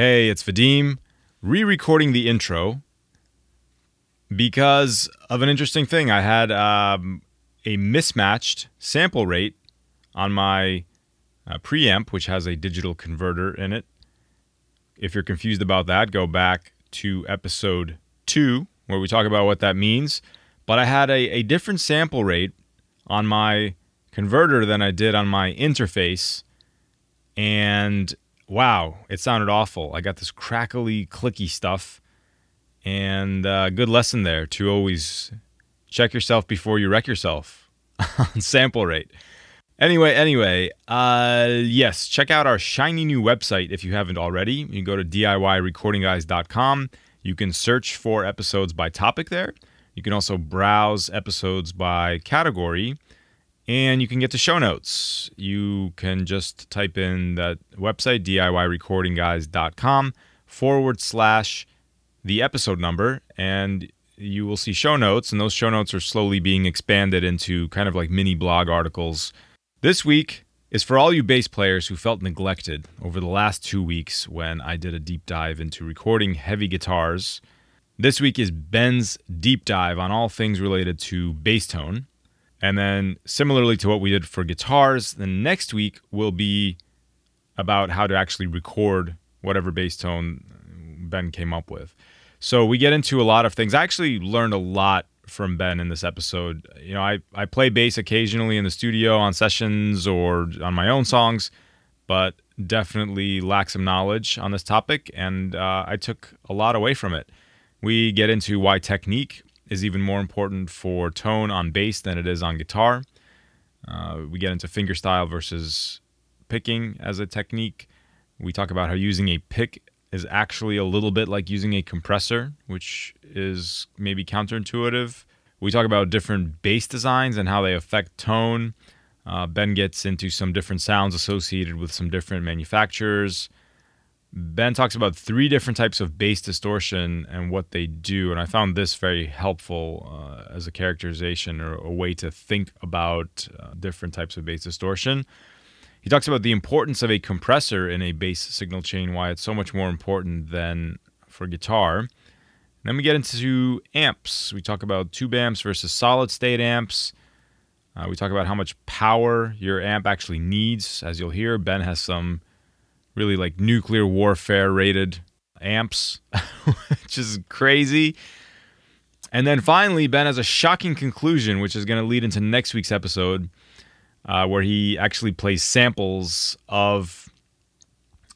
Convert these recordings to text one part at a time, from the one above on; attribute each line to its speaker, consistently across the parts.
Speaker 1: Hey, it's Vadim, re recording the intro because of an interesting thing. I had um, a mismatched sample rate on my uh, preamp, which has a digital converter in it. If you're confused about that, go back to episode two, where we talk about what that means. But I had a, a different sample rate on my converter than I did on my interface. And wow, it sounded awful. I got this crackly, clicky stuff. And uh, good lesson there to always check yourself before you wreck yourself on sample rate. Anyway, anyway, uh, yes, check out our shiny new website if you haven't already. You can go to DIYrecordingguys.com. You can search for episodes by topic there. You can also browse episodes by category and you can get the show notes. You can just type in that website, DIYrecordingguys.com forward slash the episode number, and you will see show notes. And those show notes are slowly being expanded into kind of like mini blog articles. This week is for all you bass players who felt neglected over the last two weeks when I did a deep dive into recording heavy guitars. This week is Ben's deep dive on all things related to bass tone. And then, similarly to what we did for guitars, the next week will be about how to actually record whatever bass tone Ben came up with. So we get into a lot of things. I actually learned a lot from Ben in this episode. You know, I, I play bass occasionally in the studio on sessions or on my own songs, but definitely lack some knowledge on this topic, and uh, I took a lot away from it. We get into why technique is even more important for tone on bass than it is on guitar. Uh, we get into fingerstyle versus picking as a technique. We talk about how using a pick is actually a little bit like using a compressor, which is maybe counterintuitive. We talk about different bass designs and how they affect tone. Uh, ben gets into some different sounds associated with some different manufacturers. Ben talks about three different types of bass distortion and what they do, and I found this very helpful uh, as a characterization or a way to think about uh, different types of bass distortion. He talks about the importance of a compressor in a bass signal chain, why it's so much more important than for guitar. Then we get into amps. We talk about tube amps versus solid state amps. Uh, we talk about how much power your amp actually needs. As you'll hear, Ben has some really like nuclear warfare rated amps, which is crazy. And then finally, Ben has a shocking conclusion, which is going to lead into next week's episode, uh, where he actually plays samples of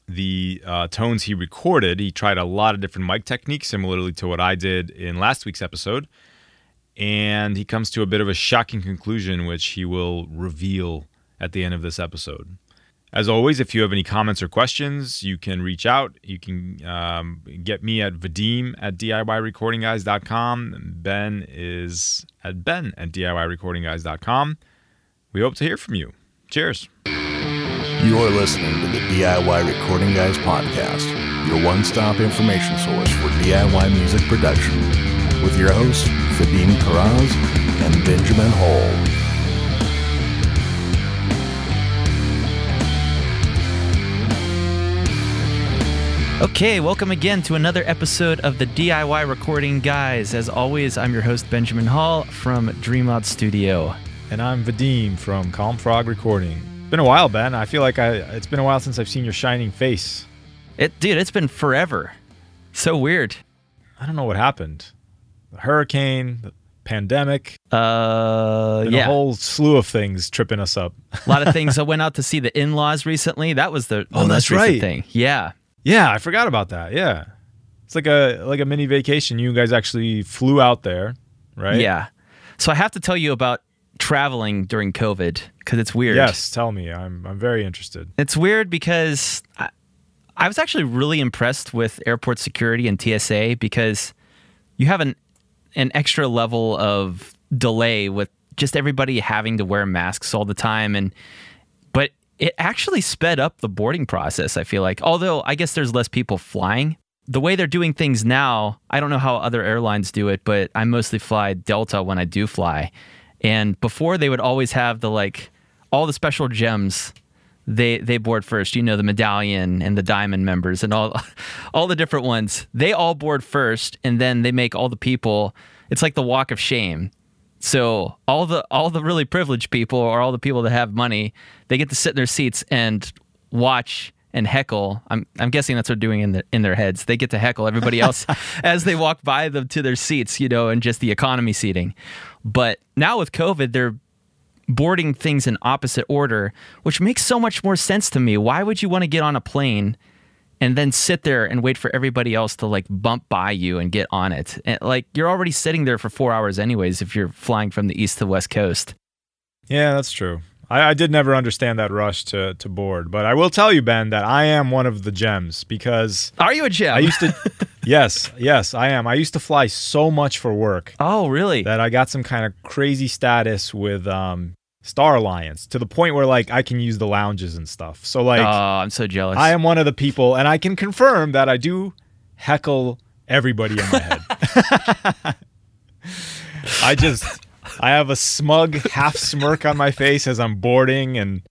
Speaker 1: the uh, tones he recorded. He tried a lot of different mic techniques, similarly to what I did in last week's episode. And he comes to a bit of a shocking conclusion, which he will reveal at the end of this episode. As always, if you have any comments or questions, you can reach out. You can um, get me at Vadim at DIYrecordingguys.com. Ben is at Ben at DIYrecordingguys.com. We hope to hear from you. Cheers.
Speaker 2: You're listening to the DIY Recording Guys podcast, your one stop information source for DIY music production, with your hosts, Vadim Karaz and Benjamin Hall.
Speaker 3: Okay, welcome again to another episode of the DIY Recording Guys. As always, I'm your host, Benjamin Hall from Dreamlot Studio.
Speaker 1: And I'm Vadim from Calm Frog Recording. Been a while, Ben. I feel like I, it's been a while since I've seen your shining face.
Speaker 3: It, dude, it's been forever. So weird.
Speaker 1: I don't know what happened. The hurricane, the pandemic.
Speaker 3: Uh, yeah.
Speaker 1: a whole slew of things tripping us up.
Speaker 3: a lot of things. I went out to see the in-laws recently. That was the, the
Speaker 1: Oh, that's right.
Speaker 3: thing. Yeah.
Speaker 1: Yeah, I forgot about that. Yeah. It's like a like a mini vacation. You guys actually flew out there, right?
Speaker 3: Yeah. So I have to tell you about traveling during COVID because it's weird.
Speaker 1: Yes, tell me. I'm I'm very interested.
Speaker 3: It's weird because I, I was actually really impressed with airport security and TSA because you have an an extra level of delay with just everybody having to wear masks all the time and it actually sped up the boarding process I feel like although I guess there's less people flying the way they're doing things now I don't know how other airlines do it but I mostly fly Delta when I do fly and before they would always have the like all the special gems they they board first. You know the medallion and the diamond members and all all the different ones. They all board first, and then they make all the people. It's like the walk of shame. So all the all the really privileged people or all the people that have money, they get to sit in their seats and watch and heckle. I'm I'm guessing that's what they're doing in the, in their heads. They get to heckle everybody else as they walk by them to their seats, you know, and just the economy seating. But now with COVID, they're boarding things in opposite order, which makes so much more sense to me. Why would you want to get on a plane and then sit there and wait for everybody else to like bump by you and get on it? And, like you're already sitting there for 4 hours anyways if you're flying from the east to west coast.
Speaker 1: Yeah, that's true. I, I, did never understand that rush to to board, but I will tell you, Ben, that I am one of the gems because.
Speaker 3: Are you a gem?
Speaker 1: I used to. yes, yes, I am. I used to fly so much for work.
Speaker 3: Oh, really?
Speaker 1: That I got some kind of crazy status with um, Star Alliance to the point where like I can use the lounges and stuff. So like,
Speaker 3: oh, I'm so jealous.
Speaker 1: I am one of the people, and I can confirm that I do heckle everybody in my head. I just I have a smug half smirk on my face as I'm boarding and,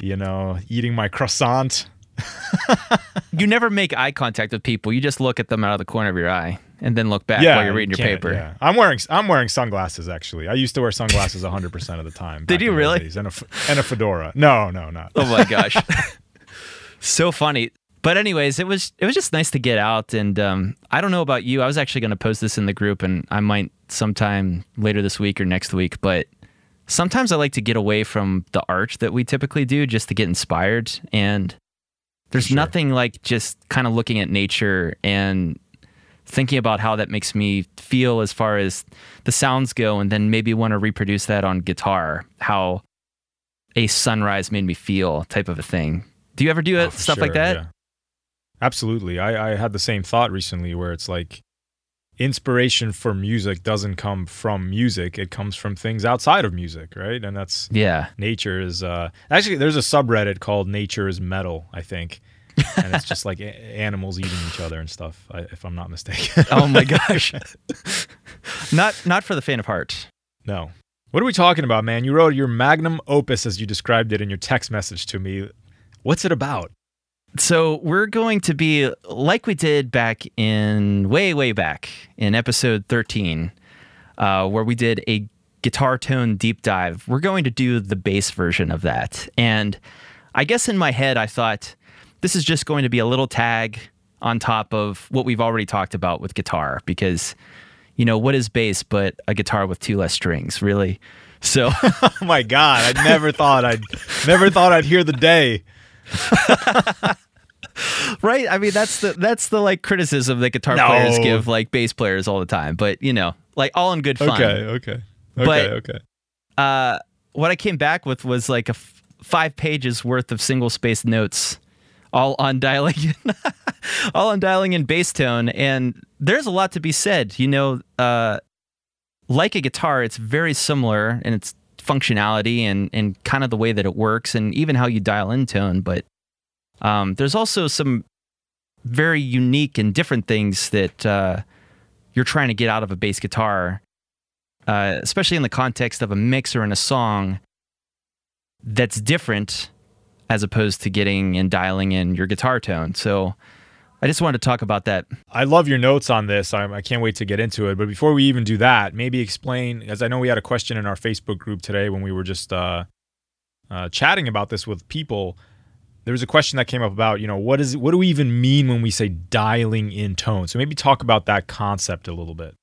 Speaker 1: you know, eating my croissant.
Speaker 3: you never make eye contact with people. You just look at them out of the corner of your eye and then look back
Speaker 1: yeah,
Speaker 3: while you're reading your paper.
Speaker 1: Yeah. I'm wearing I'm wearing sunglasses actually. I used to wear sunglasses 100% of the time.
Speaker 3: Did you really?
Speaker 1: And a, and a fedora. No, no, not.
Speaker 3: Oh my gosh. so funny. But anyways, it was it was just nice to get out and um, I don't know about you. I was actually going to post this in the group and I might sometime later this week or next week, but sometimes I like to get away from the art that we typically do just to get inspired. And there's sure. nothing like just kind of looking at nature and thinking about how that makes me feel as far as the sounds go, and then maybe want to reproduce that on guitar, how a sunrise made me feel type of a thing. Do you ever do oh, stuff
Speaker 1: sure,
Speaker 3: like that?
Speaker 1: Yeah. Absolutely. I, I had the same thought recently where it's like inspiration for music doesn't come from music. It comes from things outside of music right? And that's
Speaker 3: yeah.
Speaker 1: nature is uh actually there's a subreddit called nature is metal i think. And it's just like animals eating each other and stuff if i'm not mistaken.
Speaker 3: Oh my gosh. Not not for the faint of heart.
Speaker 1: No. What are we talking about man? You wrote your magnum opus as you described it in your text message to me. What's it about
Speaker 3: so we're going to be like we did back in way, way back in episode 13, uh, where we did a guitar tone deep dive. We're going to do the bass version of that. And I guess in my head, I thought this is just going to be a little tag on top of what we've already talked about with guitar, because, you know, what is bass but a guitar with two less strings, really? So,
Speaker 1: oh my God, I never thought I'd never thought I'd hear the day.
Speaker 3: right? I mean, that's the that's the like criticism that guitar no. players give like bass players all the time. But you know, like all in good fun.
Speaker 1: Okay, okay, okay,
Speaker 3: but,
Speaker 1: okay.
Speaker 3: Uh, what I came back with was like a f- five pages worth of single spaced notes, all on dialing, in, all on dialing in bass tone, and there's a lot to be said. You know, uh, like a guitar, it's very similar in its functionality and and kind of the way that it works, and even how you dial in tone, but um, there's also some very unique and different things that uh, you're trying to get out of a bass guitar, uh, especially in the context of a mix or in a song that's different as opposed to getting and dialing in your guitar tone. So I just wanted to talk about that.
Speaker 1: I love your notes on this. I, I can't wait to get into it. But before we even do that, maybe explain, as I know we had a question in our Facebook group today when we were just uh, uh, chatting about this with people there was a question that came up about you know what is what do we even mean when we say dialing in tone? So maybe talk about that concept a little bit.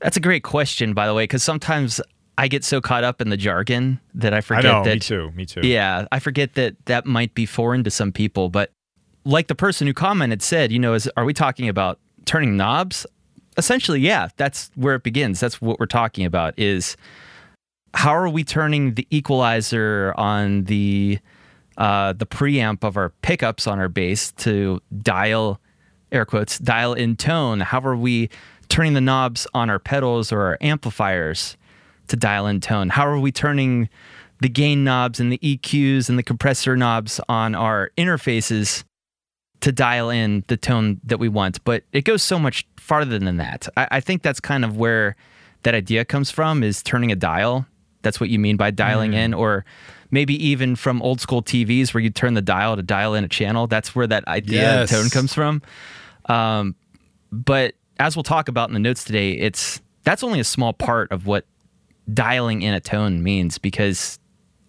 Speaker 3: That's a great question by the way because sometimes i get so caught up in the jargon that i forget
Speaker 1: I know,
Speaker 3: that
Speaker 1: me too me too.
Speaker 3: Yeah i forget that that might be foreign to some people but like the person who commented said you know is are we talking about turning knobs? Essentially yeah that's where it begins. That's what we're talking about is how are we turning the equalizer on the uh, the preamp of our pickups on our bass to dial, air quotes, dial in tone? How are we turning the knobs on our pedals or our amplifiers to dial in tone? How are we turning the gain knobs and the EQs and the compressor knobs on our interfaces to dial in the tone that we want? But it goes so much farther than that. I, I think that's kind of where that idea comes from is turning a dial that's what you mean by dialing in, or maybe even from old school TVs where you turn the dial to dial in a channel. That's where that idea
Speaker 1: Yes.
Speaker 3: tone comes from. Um, but as we'll talk about in the notes today, it's that's only a small part of what dialing in a tone means because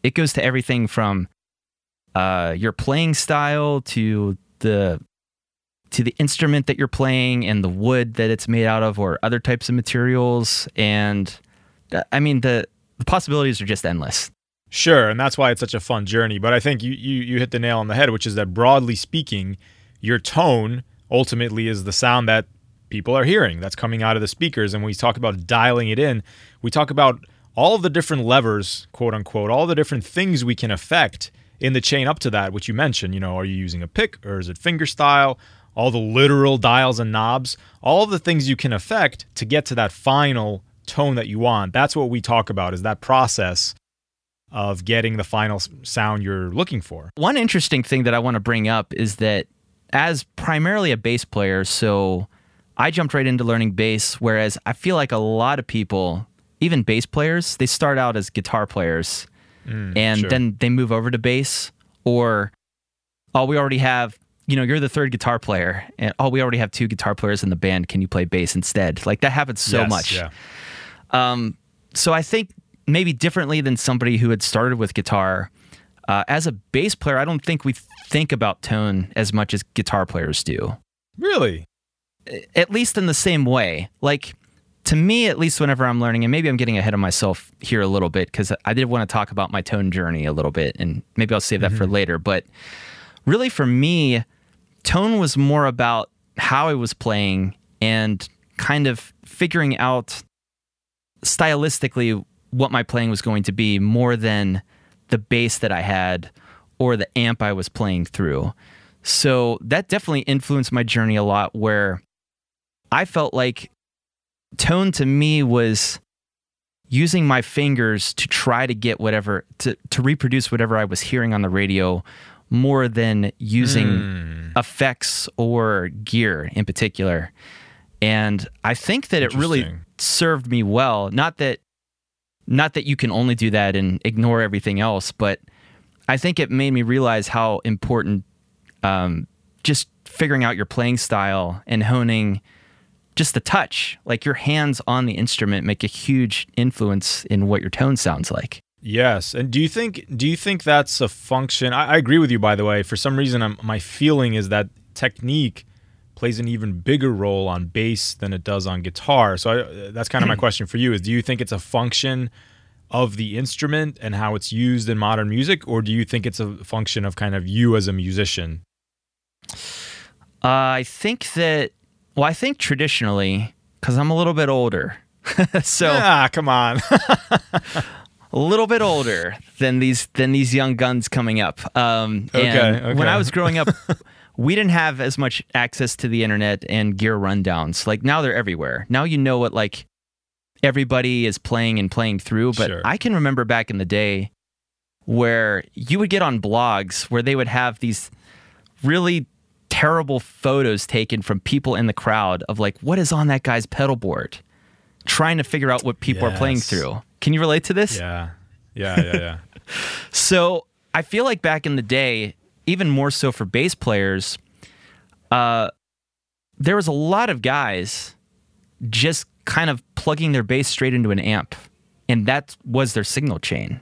Speaker 3: it goes to everything from uh, your playing style to the to the instrument that you're playing and the wood that it's made out of or other types of materials and I mean the the possibilities are just endless.
Speaker 1: Sure, and that's why it's such a fun journey. But I think you, you you hit the nail on the head, which is that broadly speaking, your tone ultimately is the sound that people are hearing that's coming out of the speakers. And when we talk about dialing it in, we talk about all of the different levers, quote unquote, all the different things we can affect in the chain up to that, which you mentioned. You know, are you using a pick or is it finger style? All the literal dials and knobs, all the things you can affect to get to that final tone that you want. That's what we talk about is that process of getting the final sound you're looking for.
Speaker 3: One interesting thing that I want to bring up is that as primarily a bass player, so I jumped right into learning bass, whereas I feel like a lot of people, even bass players, they start out as guitar players mm, and
Speaker 1: sure.
Speaker 3: then they move over to bass, or oh, we already have, you know, you're the third guitar player, and oh, we already have two guitar players in the band. Can you play bass instead? Like that happens so
Speaker 1: Yes,
Speaker 3: much.
Speaker 1: Yeah.
Speaker 3: Um, so I think maybe differently than somebody who had started with guitar. Uh, as a bass player, I don't think we think about tone as much as guitar players do.
Speaker 1: Really?
Speaker 3: At least in the same way. Like to me, at least whenever I'm learning, and maybe I'm getting ahead of myself here a little bit because I did want to talk about my tone journey a little bit, and maybe I'll save that for later. But really, for me, tone was more about how I was playing and kind of figuring out stylistically what my playing was going to be more than the bass that I had or the amp I was playing through. So that definitely influenced my journey a lot where I felt like tone to me was using my fingers to try to get whatever to, to reproduce whatever I was hearing on the radio more than using
Speaker 1: Hmm.
Speaker 3: effects or gear in particular. And I think that it really served me well. Not that not that you can only do that and ignore everything else, but I think it made me realize how important um, just figuring out your playing style and honing just the touch, like your hands on the instrument, make a huge influence in what your tone sounds like.
Speaker 1: Yes. And do you think do you think that's a function? I, I agree with you, by the way. For some reason, I'm, my feeling is that technique plays an even bigger role on bass than it does on guitar. So I, that's kind of my question for you: is do you think it's a function of the instrument and how it's used in modern music, or do you think it's a function of kind of you as a musician?
Speaker 3: Uh, I think that, well, I think traditionally, because I'm a little bit older, so
Speaker 1: ah, come on.
Speaker 3: a little bit older than these than these young guns coming up. Um,
Speaker 1: Okay,
Speaker 3: and when. I was growing up, we didn't have as much access to the internet and gear rundowns. Like now they're everywhere. Now you know what like everybody is playing and playing through. But
Speaker 1: Sure.
Speaker 3: I can remember back in the day where you would get on blogs where they would have these really terrible photos taken from people in the crowd of like what is on that guy's pedal board trying to figure out what people are playing through can you relate to this
Speaker 1: yeah. Yeah. Yeah. Yeah.
Speaker 3: so I feel like back in the day, even more so for bass players, uh, there was a lot of guys just kind of plugging their bass straight into an amp, and that was their signal chain.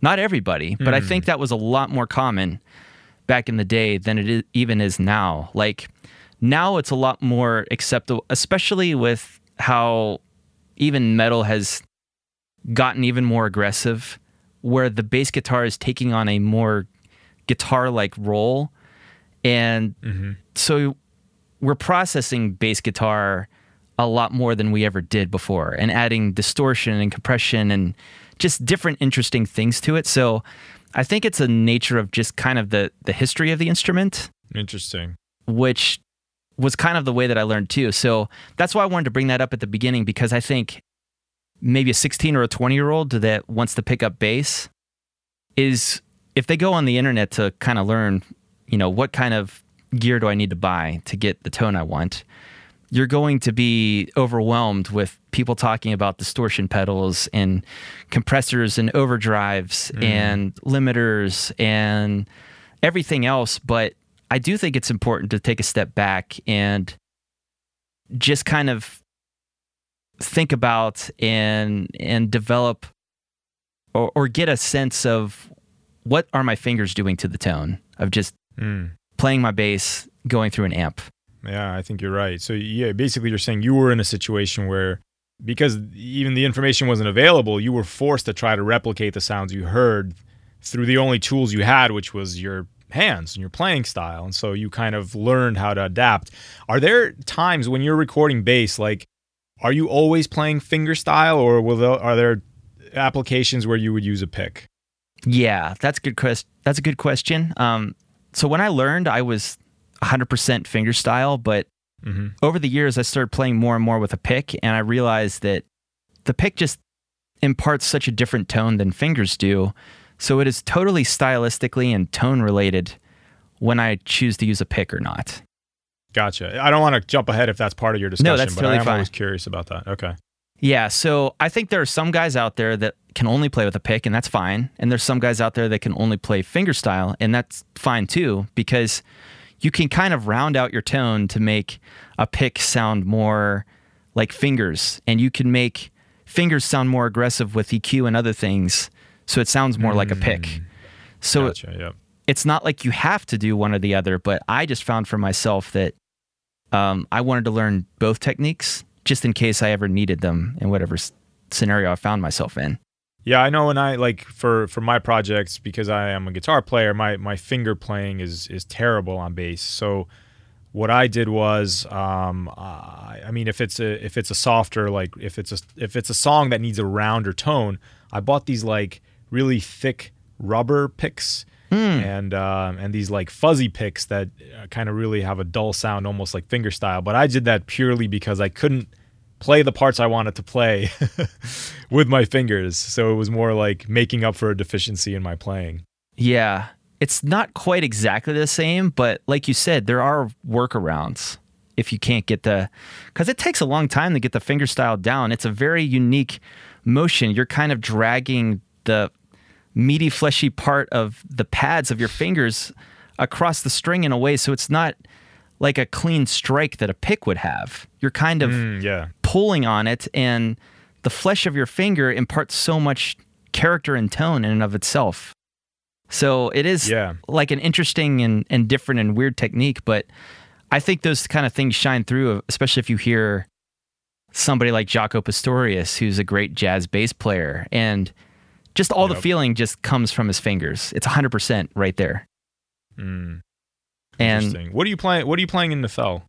Speaker 3: Not everybody, but I think that was a lot more common back in the day than it is, even is now. Like now, it's a lot more acceptable, especially with how even metal has gotten even more aggressive where the bass guitar is taking on a more guitar like role and mm-hmm. so we're processing bass guitar a lot more than we ever did before and adding distortion and compression and just different interesting things to it so i think it's a nature of just kind of the the history of the instrument
Speaker 1: Interesting.
Speaker 3: which was kind of the way that I learned too. So that's why I wanted to bring that up at the beginning because I think maybe a 16 or a 20 year old that wants to pick up bass is if they go on the internet to kind of learn, you know, what kind of gear do I need to buy to get the tone I want, you're going to be overwhelmed with people talking about distortion pedals and compressors and overdrives
Speaker 1: Mm.
Speaker 3: and limiters and everything else. But I do think it's important to take a step back and just kind of think about and and develop or, or get a sense of what are my fingers doing to the tone of just
Speaker 1: Mm.
Speaker 3: playing my bass going through an amp.
Speaker 1: Yeah, I think you're right. So yeah, basically you're saying you were in a situation where because even the information wasn't available, you were forced to try to replicate the sounds you heard through the only tools you had, which was your hands and your playing style. And so you kind of learned how to adapt. Are there times when you're recording bass like are you always playing finger style or will there, are there applications where you would use a pick?
Speaker 3: Yeah, that's a good quest. That's a good question. Um, so when I learned, I was 100% finger style, but
Speaker 1: hmm
Speaker 3: over the years, I started playing more and more with a pick, and I realized that the pick just imparts such a different tone than fingers do. So it is totally stylistically and tone related when I choose to use a pick or not.
Speaker 1: Gotcha. I don't want to jump ahead if that's part of your discussion, no,
Speaker 3: that's
Speaker 1: but
Speaker 3: totally
Speaker 1: I am
Speaker 3: fine.
Speaker 1: always curious about that. Okay.
Speaker 3: Yeah, so I think there are some guys out there that can only play with a pick, and that's fine. And there's some guys out there that can only play finger style, and that's fine too, because you can kind of round out your tone to make a pick sound more like fingers, and you can make fingers sound more aggressive with EQ and other things, so it sounds more like a pick. So
Speaker 1: Gotcha.
Speaker 3: It's not like you have to do one or the other, but I just found for myself that um, I wanted to learn both techniques just in case I ever needed them in whatever scenario I found myself in.
Speaker 1: Yeah, I know when I like for for my projects because I am a guitar player, my my finger playing is is terrible on bass. So what I did was um I, I mean if it's a if it's a softer like if it's a if it's a song that needs a rounder tone, I bought these like really thick rubber picks and um, and these like fuzzy picks that uh, kind of really have a dull sound almost like finger style, but I did that purely because I couldn't play the parts I wanted to play with my fingers. So it was more like making up for a deficiency in my playing.
Speaker 3: Yeah, it's not quite exactly the same, but like you said, there are workarounds if you can't get the because it takes a long time to get the finger style down. It's a very unique motion. You're kind of dragging the meaty, fleshy part of the pads of your fingers across the string in a way so it's not like a clean strike that a pick would have. You're kind of
Speaker 1: Mm, yeah.
Speaker 3: Pulling on it, and the flesh of your finger imparts so much character and tone in and of itself. So it is
Speaker 1: Yeah.
Speaker 3: like an interesting and, and different and weird technique, but I think those kind of things shine through, especially if you hear somebody like Jaco Pastorius, who's a great jazz bass player, and just all the feeling just comes from his fingers. It's 100% right there.
Speaker 1: Mm,
Speaker 3: And
Speaker 1: interesting. What are you playing? What are you playing in the fell?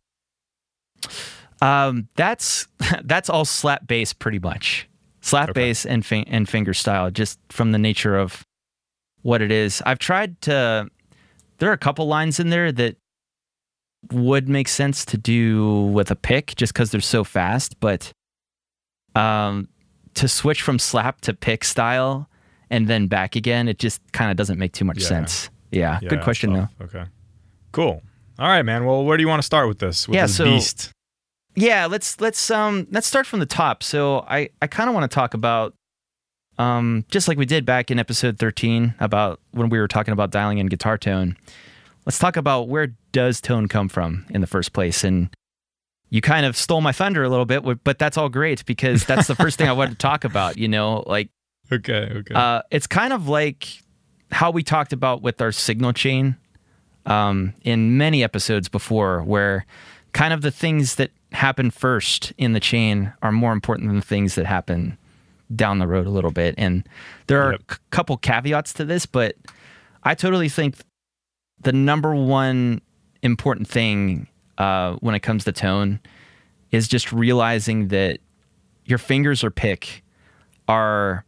Speaker 3: Um, that's that's all slap bass pretty much. Slap
Speaker 1: Okay.
Speaker 3: bass and fin- and finger style, just from the nature of what it is. I've tried to. There are a couple lines in there that would make sense to do with a pick, just because they're so fast. But um, to switch from slap to pick style and then back again, it just kind of doesn't make too much
Speaker 1: Yeah.
Speaker 3: sense. Yeah,
Speaker 1: Yeah,
Speaker 3: good question though.
Speaker 1: Okay. Cool. All right, man. Well, where do you want to start with this? With
Speaker 3: Yeah,
Speaker 1: this
Speaker 3: so-
Speaker 1: beast.
Speaker 3: Yeah let's let's um let's start from the top so i i kind of want to talk about um just like we did back in episode 13 about when we were talking about dialing in guitar tone let's talk about where does tone come from in the first place and you kind of stole my thunder a little bit but that's all great because that's the first thing i wanted to talk about you know like
Speaker 1: Okay. Okay.
Speaker 3: uh, it's kind of like how we talked about with our signal chain um, in many episodes before, where kind of the things that happen first in the chain are more important than the things that happen down the road a little bit. And there are a
Speaker 1: Yep.
Speaker 3: c- couple caveats to this, but I totally think the number one important thing uh, when it comes to tone is just realizing that your fingers or pick are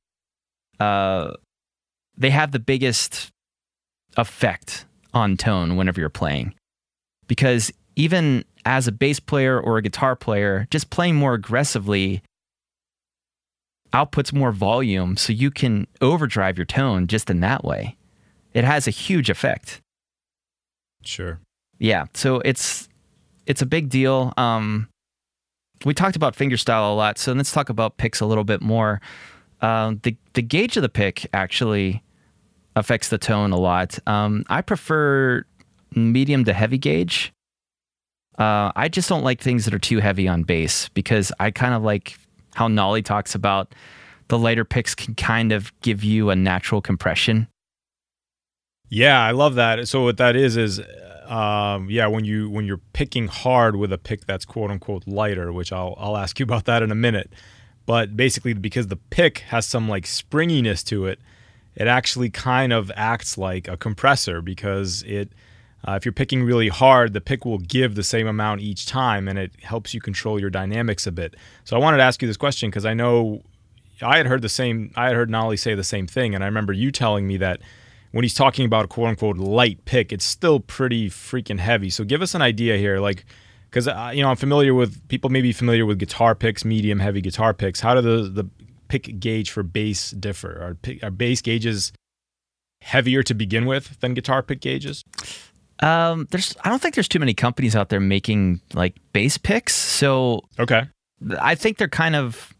Speaker 3: uh, they have the biggest effect on tone whenever you're playing. Because even as a bass player or a guitar player, just playing more aggressively outputs more volume so you can overdrive your tone just in that way. It has a huge effect.
Speaker 1: sure.
Speaker 3: Yeah, so it's it's a big deal. Um, we talked about fingerstyle a lot, so let's talk about picks a little bit more. Um, the the gauge of the pick actually affects the tone a lot. Um, I prefer medium to heavy gauge. Uh, I just don't like things that are too heavy on bass because I kind of like how Nolly talks about the lighter picks can kind of give you a natural compression.
Speaker 1: Yeah, I love that. So what that is is um, yeah, when you when you're picking hard with a pick that's quote unquote lighter, which I'll I'll ask you about that in a minute. But basically because the pick has some like springiness to it, it actually kind of acts like a compressor because it uh, if you're picking really hard, the pick will give the same amount each time, and it helps you control your dynamics a bit. So I wanted to ask you this question because I know I had heard the same. I had heard Nolly say the same thing, and I remember you telling me that when he's talking about a quote unquote light pick, it's still pretty freaking heavy. So give us an idea here, like because uh, you know I'm familiar with people maybe familiar with guitar picks, medium heavy guitar picks. How do the the pick gauge for bass differ? Are, are bass gauges heavier to begin with than guitar pick gauges?
Speaker 3: Um, there's I don't think there's too many companies out there making like bass picks. So
Speaker 1: okay,
Speaker 3: I think they're kind of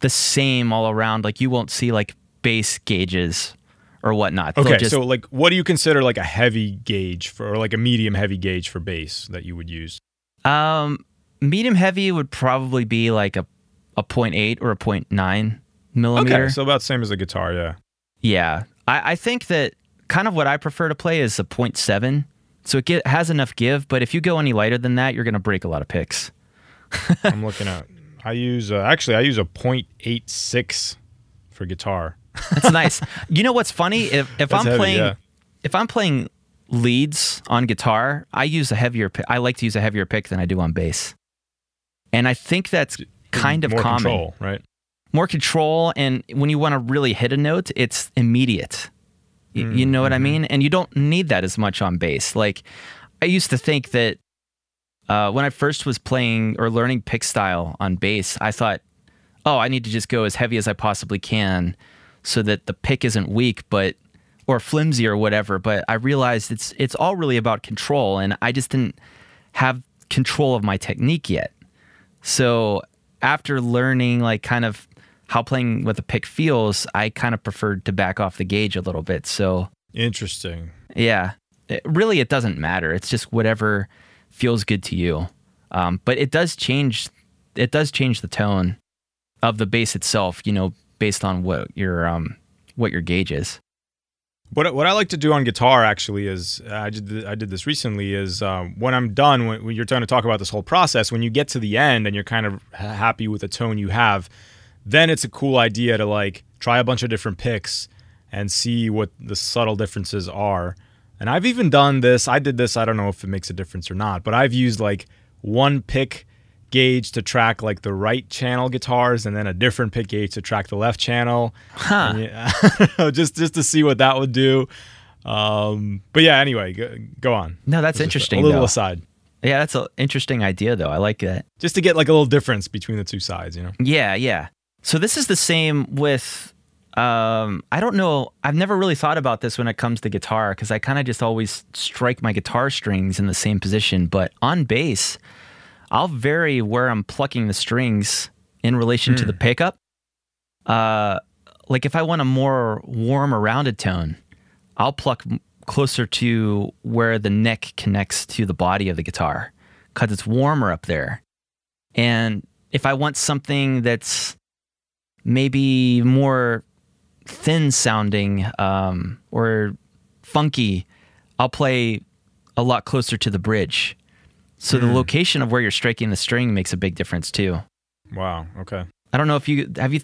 Speaker 3: the same all around. Like you won't see like bass gauges or whatnot.
Speaker 1: okay, just, so like what do you consider like a heavy gauge for or like a medium heavy gauge for bass that you would use?
Speaker 3: Um, medium heavy would probably be like a a 0.8 or a 0.9 millimeter.
Speaker 1: Okay, so about the same as a guitar, yeah.
Speaker 3: Yeah, I, I think that kind of what I prefer to play is a 0.7 so it get, has enough give, but if you go any lighter than that, you're going to break a lot of picks.
Speaker 1: I'm looking at. I use uh, actually I use a .86 for guitar.
Speaker 3: That's nice. You know what's funny? If if I'm
Speaker 1: heavy,
Speaker 3: playing
Speaker 1: yeah.
Speaker 3: if I'm playing leads on guitar, I use a heavier. Pick. I like to use a heavier pick than I do on bass, and I think that's kind of
Speaker 1: More
Speaker 3: common.
Speaker 1: control, right?
Speaker 3: More control, and when you want to really hit a note, it's immediate. Y- You know what I mean? And you don't need that as much on bass. Like I used to think that uh, when I first was playing or learning pick style on bass, I thought, oh, I need to just go as heavy as I possibly can so that the pick isn't weak, but or flimsy or whatever. But I realized it's it's all really about control, and I just didn't have control of my technique yet. So after learning like kind of how playing with a pick feels, I kind of preferred to back off the gauge a little bit. So
Speaker 1: Interesting.
Speaker 3: yeah, it, really, it doesn't matter. It's just whatever feels good to you. Um, but it does change. It does change the tone of the bass itself. You know, based on what your um what your gauge is.
Speaker 1: What what I like to do on guitar actually is uh, I did I did this recently is um, when I'm done when, when you're trying to talk about this whole process when you get to the end and you're kind of happy with the tone you have, then it's a cool idea to like try a bunch of different picks and see what the subtle differences are. And I've even done this. I did this. I don't know if it makes a difference or not, but I've used like one pick gauge to track like the right channel guitars and then a different pick gauge to track the left channel.
Speaker 3: Huh.
Speaker 1: Yeah, just just to see what that would do. Um, but yeah, anyway, go, go on.
Speaker 3: No, that's interesting.
Speaker 1: A little
Speaker 3: though.
Speaker 1: aside,
Speaker 3: Yeah, that's an interesting idea, though. I like that.
Speaker 1: just to get like a little difference between the two sides, you know.
Speaker 3: Yeah, yeah. So this is the same with. Um, I don't know. I've never really thought about this when it comes to guitar because I kind of just always strike my guitar strings in the same position. But on bass, I'll vary where I'm plucking the strings in relation to the pickup. Uh, like if I want a more warm or rounded tone, I'll pluck closer to where the neck connects to the body of the guitar because it's warmer up there. And if I want something that's maybe more thin sounding um, or funky, I'll play a lot closer to the bridge. So the location of where you're striking the string makes a big difference too.
Speaker 1: Wow. Okay.
Speaker 3: I don't know if you have you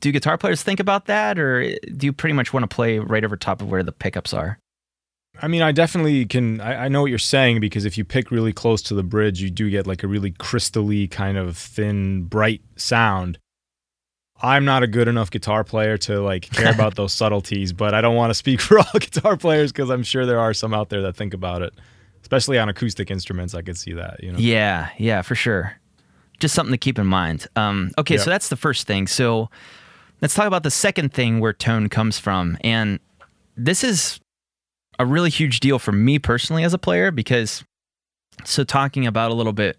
Speaker 3: do guitar players think about that or do you pretty much want to play right over top of where the pickups are?
Speaker 1: I mean, I definitely can. I, I know what you're saying because if you pick really close to the bridge, you do get like a really crystally kind of thin, bright sound. I'm not a good enough guitar player to like care about those subtleties, but I don't want to speak for all guitar players because I'm sure there are some out there that think about it, especially on acoustic instruments. I could see that, you know.
Speaker 3: Yeah, yeah, for sure. Just something to keep in mind. Um, okay,
Speaker 1: Yeah.
Speaker 3: so that's the first thing. So let's talk about the second thing where tone comes from. And this is a really huge deal for me personally as a player because, so talking about a little bit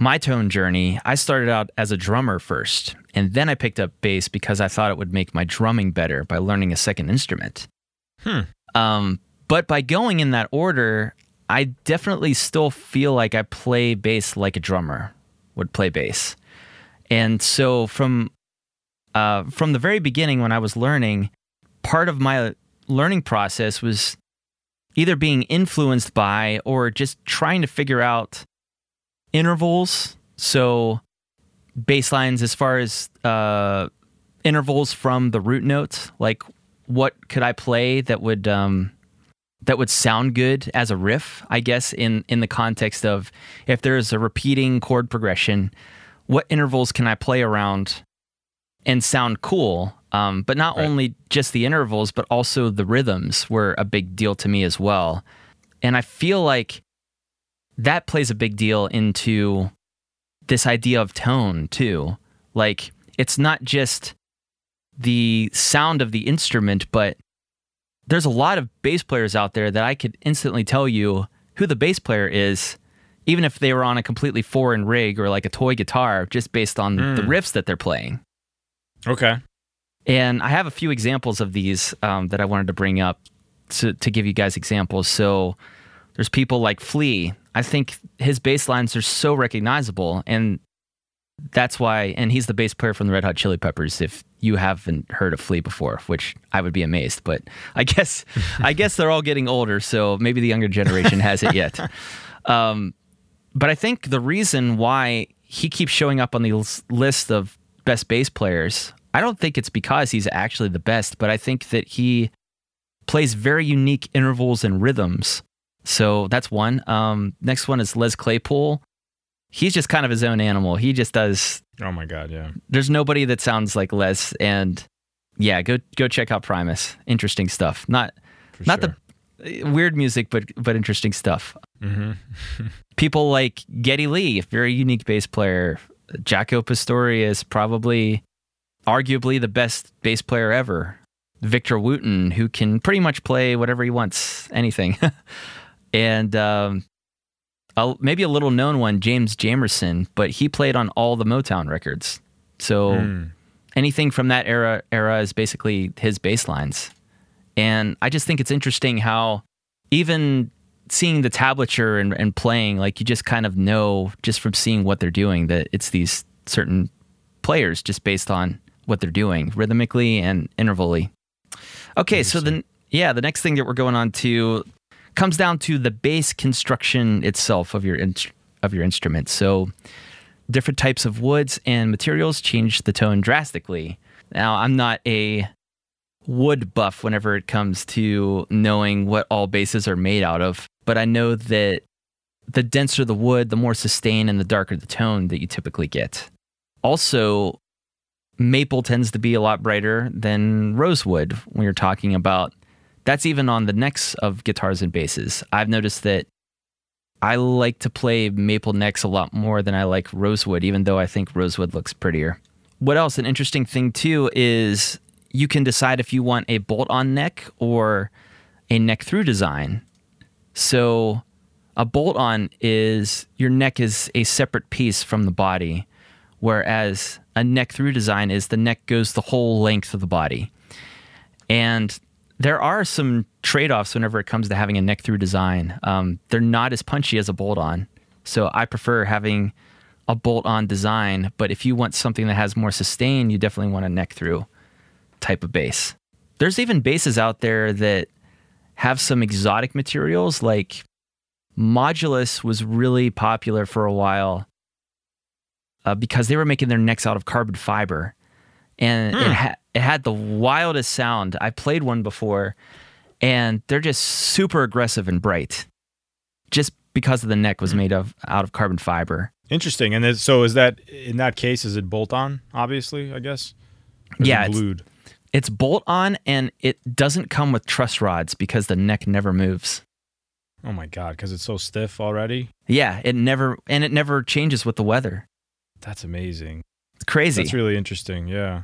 Speaker 3: my tone journey, I started out as a drummer first, and then I picked up bass because I thought it would make my drumming better by learning a second instrument.
Speaker 1: Hmm.
Speaker 3: Um, but by going in that order, I definitely still feel like I play bass like a drummer would play bass. And so from uh, from the very beginning when I was learning, part of my learning process was either being influenced by or just trying to figure out intervals. So bass lines as far as uh, intervals from the root notes, like what could I play that would um, that would sound good as a riff, I guess, in in the context of if there's a repeating chord progression, what intervals can I play around and sound cool? Um, but not
Speaker 1: Right.
Speaker 3: only just the intervals, but also the rhythms were a big deal to me as well. And I feel like that plays a big deal into this idea of tone too. Like it's not just the sound of the instrument, but there's a lot of bass players out there that I could instantly tell you who the bass player is, even if they were on a completely foreign rig or like a toy guitar, just based on the
Speaker 1: Mm.
Speaker 3: riffs that they're playing.
Speaker 1: Okay.
Speaker 3: And I have a few examples of these um, that I wanted to bring up to, to give you guys examples. So there's people like Flea. I think his bass lines are so recognizable. And that's why, and he's the bass player from the Red Hot Chili Peppers. If you haven't heard of Flea before, which I would be amazed, but I guess, I guess they're all getting older. So maybe the younger generation hasn't yet. Um, but I think the reason why he keeps showing up on the list of best bass players, I don't think it's because he's actually the best, but I think that he plays very unique intervals and rhythms. So that's one. Um, next one is Les Claypool. He's just kind of his own animal. He just does.
Speaker 1: Oh my god, yeah.
Speaker 3: There's nobody that sounds like Les, and yeah, go go check out Primus. Interesting stuff. Not
Speaker 1: For
Speaker 3: not
Speaker 1: sure.
Speaker 3: the weird music, but but interesting stuff.
Speaker 1: hmm
Speaker 3: people like Geddy Lee, very unique bass player. Jaco Pastorius is probably arguably the best bass player ever. Victor Wooten, who can pretty much play whatever he wants, anything. and um, a, maybe a little known one, James Jamerson, but he played on all the Motown records. So
Speaker 1: Mm.
Speaker 3: anything from that era era is basically his bass lines. And I just think it's interesting how even seeing the tablature and, and playing, like you just kind of know just from seeing what they're doing that it's these certain players just based on what they're doing rhythmically and intervally. Okay, so then yeah, the next thing that we're going on to comes down to the bass construction itself of your in- of your instrument. So different types of woods and materials change the tone drastically. Now, I'm not a wood buff whenever it comes to knowing what all basses are made out of, but I know that the denser the wood, the more sustained and the darker the tone that you typically get. Also, maple tends to be a lot brighter than rosewood when you're talking about that's even on the necks of guitars and basses. I've noticed that I like to play maple necks a lot more than I like rosewood, even though I think rosewood looks prettier. What else? An interesting thing too is you can decide if you want a bolt on neck or a neck through design. So a bolt on is your neck is a separate piece from the body, whereas a neck through design is the neck goes the whole length of the body. And there are some trade offs whenever it comes to having a neck through design. Um, they're not as punchy as a bolt on. So I prefer having a bolt on design. But if you want something that has more sustain, you definitely want a neck through type of bass. There's even basses out there that have some exotic materials, like Modulus was really popular for a while uh, because they were making their necks out of carbon fiber. And it, ha- it had the wildest sound. I played one before, and they're just super aggressive and bright, just because of the neck was mm. made of out of carbon fiber.
Speaker 1: Interesting. And so is that in that case is it bolt on? Obviously, I guess. Or
Speaker 3: Yeah,
Speaker 1: it
Speaker 3: it's-
Speaker 1: glued.
Speaker 3: It's bolt on, and it doesn't come with truss rods because the neck never moves.
Speaker 1: Oh my god, because it's so stiff already.
Speaker 3: Yeah, it never and it never changes with the weather.
Speaker 1: That's amazing.
Speaker 3: It's crazy.
Speaker 1: That's really interesting. Yeah.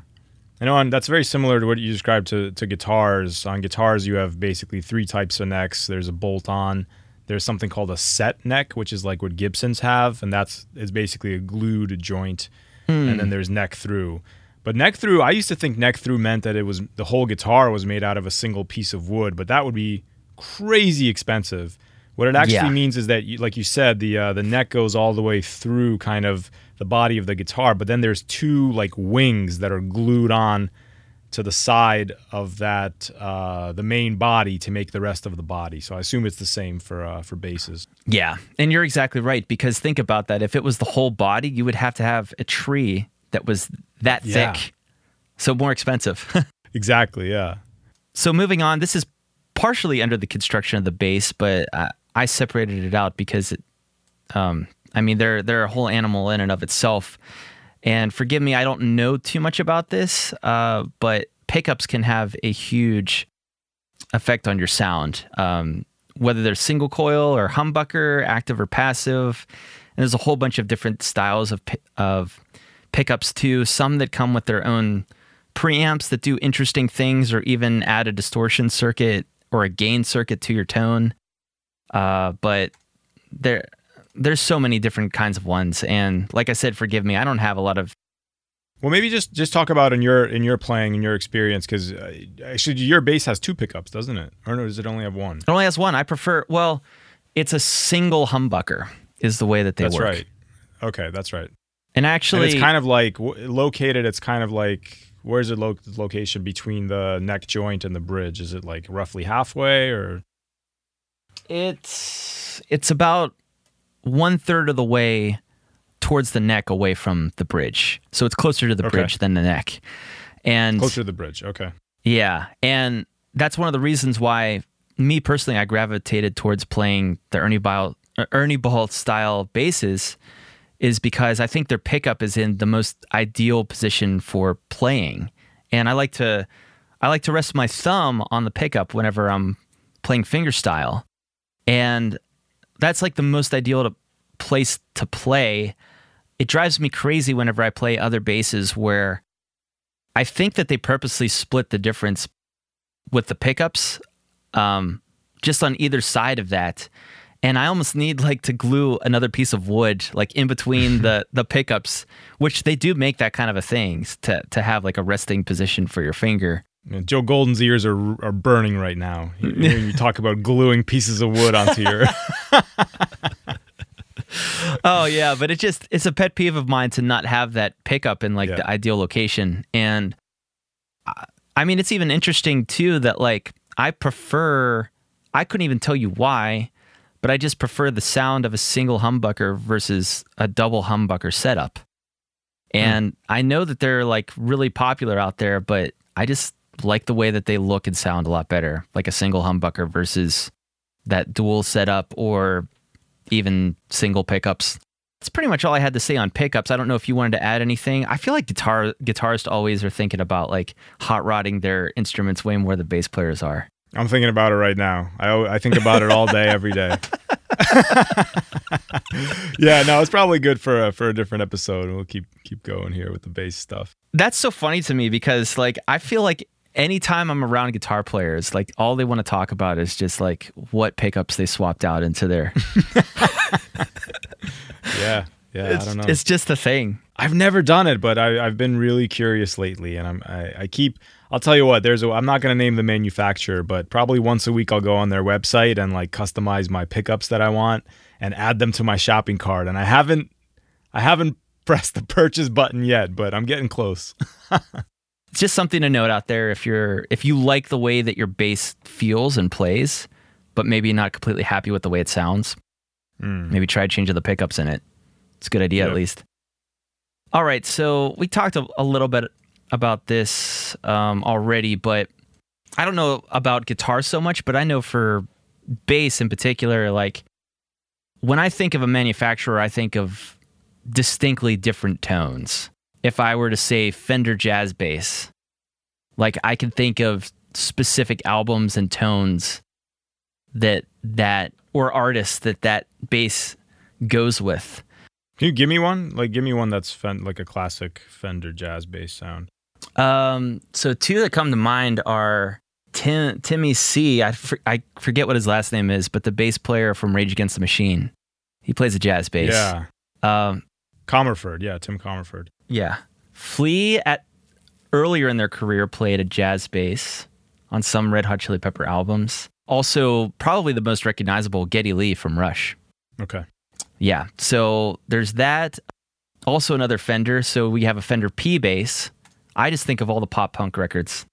Speaker 1: I know, and that's very similar to what you described to, to guitars. On guitars, you have basically three types of necks. There's a bolt on, There's something called a set neck, which is like what Gibsons have, and that's is basically a glued joint. And then there's neck through. But neck through, I used to think neck through meant that it was the whole guitar was made out of a single piece of wood, but that would be crazy expensive. What it actually
Speaker 3: Yeah.
Speaker 1: means is that, you, like you said, the uh, the neck goes all the way through kind of the body of the guitar, but then there's two like wings that are glued on to the side of that uh, the main body to make the rest of the body. So I assume it's the same for uh, for basses.
Speaker 3: Yeah, and you're exactly right because think about that. If it was the whole body, you would have to have a tree that was that
Speaker 1: Yeah.
Speaker 3: thick, so more expensive.
Speaker 1: Exactly. Yeah.
Speaker 3: so moving on, this is partially under the construction of the bass, but I, I separated it out because it, um, I mean, they're they're a whole animal in and of itself. And forgive me, I don't know too much about this, uh, but pickups can have a huge effect on your sound, um, whether they're single coil or humbucker, active or passive. And there's a whole bunch of different styles of of pickups too. Some that come with their own preamps that do interesting things, or even add a distortion circuit or a gain circuit to your tone. Uh, but there, there's so many different kinds of ones, and like I said, forgive me, I don't have a lot of
Speaker 1: Well, maybe just just talk about in your in your playing in your experience because uh, actually your bass has two pickups, doesn't it? Or no, does it only have one?
Speaker 3: It only has one. I prefer. Well, it's a single humbucker. Is the way that they work.
Speaker 1: that's
Speaker 3: work.
Speaker 1: right. Okay, that's right.
Speaker 3: And actually And
Speaker 1: it's kind of like located. It's kind of like where's the lo- location between the neck joint and the bridge? Is it like roughly halfway or?
Speaker 3: it's it's about one third of the way towards the neck, away from the bridge. So it's closer to the
Speaker 1: Okay.
Speaker 3: bridge than the neck. And
Speaker 1: Closer to the bridge. Okay.
Speaker 3: Yeah, and that's one of the reasons why me personally I gravitated towards playing the Ernie Ball er, Ernie Ball style basses is because I think their pickup is in the most ideal position for playing. And I like to I like to rest my thumb on the pickup whenever I'm playing fingerstyle. And that's like the most ideal to, place to play. It drives me crazy whenever I play other basses where I think that they purposely split the difference with the pickups, um, just on either side of that. And I almost need like to glue another piece of wood like in between the the pickups, which they do make that kind of a thing to to have like a resting position for your finger.
Speaker 1: Joe Golden's ears are are burning right now. You, you talk about gluing pieces of wood onto your.
Speaker 3: oh yeah, but it just it's a pet peeve of mine to not have that pickup in like
Speaker 1: Yeah.
Speaker 3: the ideal location. And I- I mean, it's even interesting too that like I prefer. I couldn't even tell you why, but I just prefer the sound of a single humbucker versus a double humbucker setup. Hmm. And I know that they're like really popular out there, but I just like the way that they look and sound a lot better, like a single humbucker versus that dual setup or even single pickups. That's pretty much all I had to say on pickups. I don't know if you wanted to add anything. I feel like guitar guitarists always are thinking about like hot rodding their instruments way more than bass players are.
Speaker 1: I'm thinking about it right now. I I think about it all day, every day. yeah, no, it's probably good for a, for a different episode. We'll keep keep going here with the bass stuff.
Speaker 3: That's so funny to me because like I feel like anytime I'm around guitar players, like all they want to talk about is just like what pickups they swapped out into their.
Speaker 1: Yeah, yeah.
Speaker 3: it's,
Speaker 1: I don't know.
Speaker 3: it's just a thing.
Speaker 1: I've never done it, but I, I've been really curious lately, and I'm I, I keep. I'll tell you what. There's a. I'm not going to name the manufacturer, but probably once a week I'll go on their website and like customize my pickups that I want and add them to my shopping cart. And I haven't, I haven't pressed the purchase button yet, but I'm getting close.
Speaker 3: It's just something to note out there if you're if you like the way that your bass feels and plays, but maybe not completely happy with the way it sounds. Maybe try changing the pickups in it. It's a good idea
Speaker 1: Yeah.
Speaker 3: at least. All right, so we talked a, a little bit about this um, already, but I don't know about guitar so much, but I know for bass in particular, like when I think of a manufacturer, I think of distinctly different tones. If I were to say Fender Jazz Bass, like I can think of specific albums and tones that that or artists that that bass goes with.
Speaker 1: Can you give me one? Like, give me one that's fen- like a classic Fender jazz bass sound.
Speaker 3: Um, so two that come to mind are Tim Timmy C. I for, I forget what his last name is, but the bass player from Rage Against the Machine. He plays a jazz bass.
Speaker 1: Yeah.
Speaker 3: Um,
Speaker 1: Commerford. Yeah, Tim Commerford.
Speaker 3: yeah. Flea at earlier in their career played a jazz bass on some Red Hot Chili Pepper albums. Also, probably the most recognizable, Geddy Lee from Rush.
Speaker 1: Okay.
Speaker 3: Yeah. So there's that. Also another Fender. So we have a Fender P bass. I just think of all the pop punk records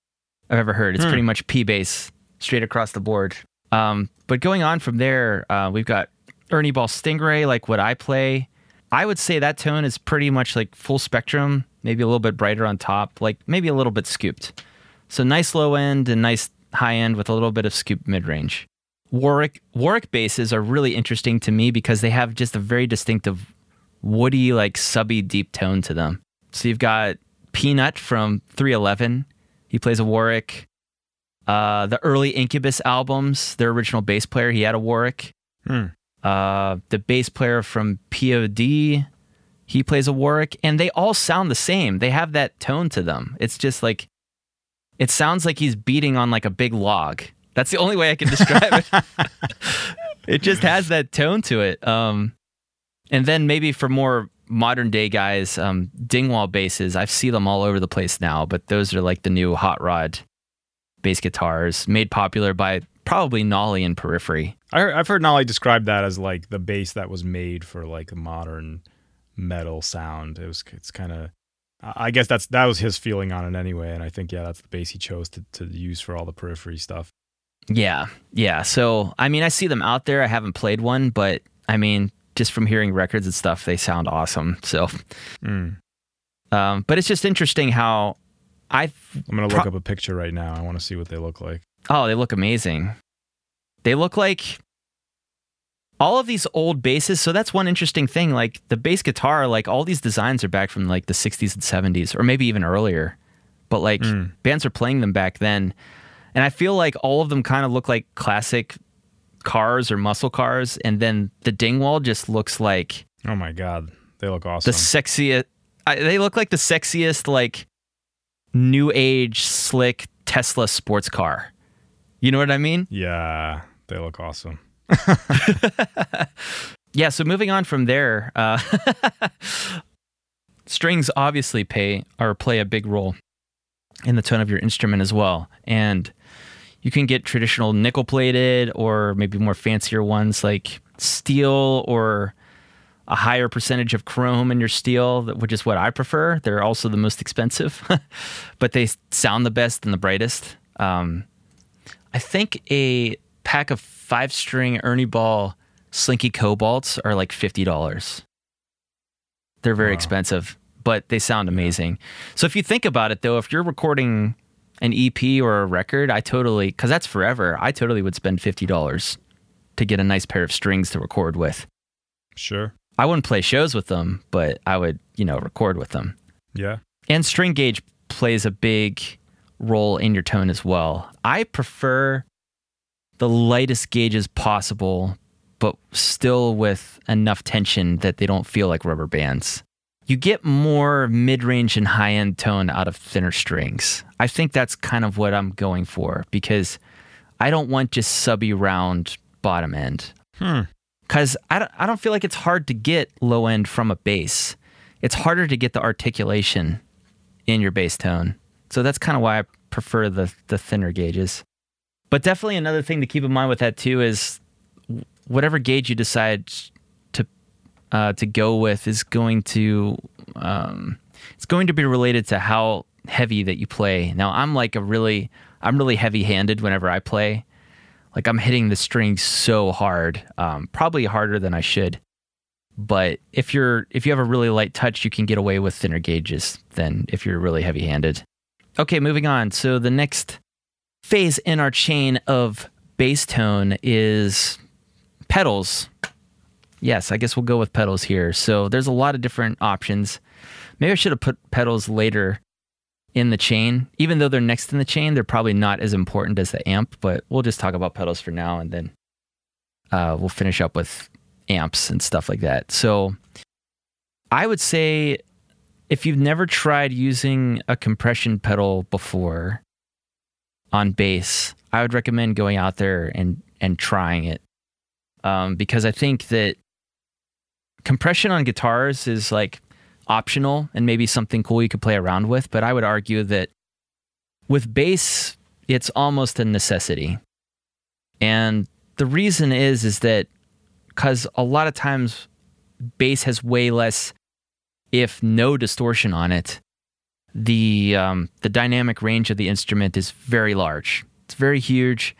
Speaker 3: I've ever heard. It's
Speaker 1: Hmm.
Speaker 3: pretty much P bass straight across the board. Um, but going on from there, uh, we've got Ernie Ball Stingray, like what I play. I would say that tone is pretty much like full spectrum, maybe a little bit brighter on top, like maybe a little bit scooped. So nice low end and nice high end with a little bit of scoop mid range. Warwick Warwick basses are really interesting to me because they have just a very distinctive woody, like subby deep tone to them. So you've got P-Nut from 311. He plays a Warwick. Uh, the early Incubus albums, their original bass player, he had a Warwick.
Speaker 1: Hmm.
Speaker 3: Uh, the bass player from POD, he plays a Warwick, and they all sound the same. They have that tone to them. It's just like, it sounds like he's beating on like a big log. That's the only way I can describe it. it just has that tone to it. Um, and then maybe for more modern day guys, um, Dingwall basses, I see them all over the place now, but those are like the new hot rod bass guitars made popular by probably Nolly and Periphery.
Speaker 1: I, I've heard Nolly describe that as like the bass that was made for like a modern metal sound. It was it's kind of I guess that's that was his feeling on it anyway, and I think yeah, that's the bass he chose to to use for all the periphery stuff.
Speaker 3: Yeah, yeah. So I mean, I see them out there. I haven't played one, but I mean, just from hearing records and stuff, they sound awesome. So,
Speaker 1: Mm.
Speaker 3: um, but it's just interesting how I
Speaker 1: I'm gonna
Speaker 3: Pro-
Speaker 1: look up a picture right now. I want to see what they look like.
Speaker 3: Oh, they look amazing. They look like all of these old basses. So that's one interesting thing. Like the bass guitar, like all these designs are back from like the 60s and 70s, or maybe even earlier. But like
Speaker 1: Mm.
Speaker 3: bands are playing them back then, and I feel like all of them kind of look like classic cars or muscle cars, and then the Dingwall just looks like
Speaker 1: Oh my god, they look awesome.
Speaker 3: the sexiest. I, they look like the sexiest, like new age slick Tesla sports car. You know what I mean?
Speaker 1: yeah, they look awesome.
Speaker 3: Yeah. So moving on from there, uh, strings obviously pay or play a big role in the tone of your instrument as well, and you can get traditional nickel plated or maybe more fancier ones like steel or a higher percentage of chrome in your steel, which is what I prefer. They're also the most expensive, but they sound the best and the brightest. Um, I think a pack of five string Ernie Ball Slinky Cobalts are like fifty dollars. They're very
Speaker 1: Wow.
Speaker 3: expensive, but they sound amazing. So if you think about it, though, if you're recording an EP or a record, I totally because that's forever. I totally would spend fifty dollars to get a nice pair of strings to record with.
Speaker 1: Sure.
Speaker 3: I wouldn't play shows with them, but I would, you know, record with them.
Speaker 1: Yeah.
Speaker 3: And string gauge plays a big role in your tone as well. I prefer the lightest gauges possible, but still with enough tension that they don't feel like rubber bands. You get more mid range and high end tone out of thinner strings. I think that's kind of what I'm going for because I don't want just subby round bottom end
Speaker 1: Hmm.
Speaker 3: because I don't, I don't feel like it's hard to get low end from a bass. It's harder to get the articulation in your bass tone. So that's kind of why I prefer the the thinner gauges. But definitely another thing to keep in mind with that too is whatever gauge you decide to uh, to go with is going to um, it's going to be related to how heavy that you play. Now I'm like a really I'm really heavy handed whenever I play like I'm hitting the strings so hard, um, probably harder than I should. But if you're if you have a really light touch, you can get away with thinner gauges than if you're really heavy handed. Okay, moving on. So the next phase in our chain of bass tone is pedals. Yes, I guess we'll go with pedals here. So there's a lot of different options. Maybe I should have put pedals later in the chain. Even though they're next in the chain, they're probably not as important as the amp, but we'll just talk about pedals for now and then uh, we'll finish up with amps and stuff like that. So I would say if you've never tried using a compression pedal before, on bass, I would recommend going out there and and trying it um, because I think that compression on guitars is like optional and maybe something cool you could play around with. But I would argue that with bass, it's almost a necessity. And the reason is is that because a lot of times bass has way less, if no distortion on it. The um, the dynamic range of the instrument is very large. It's very huge.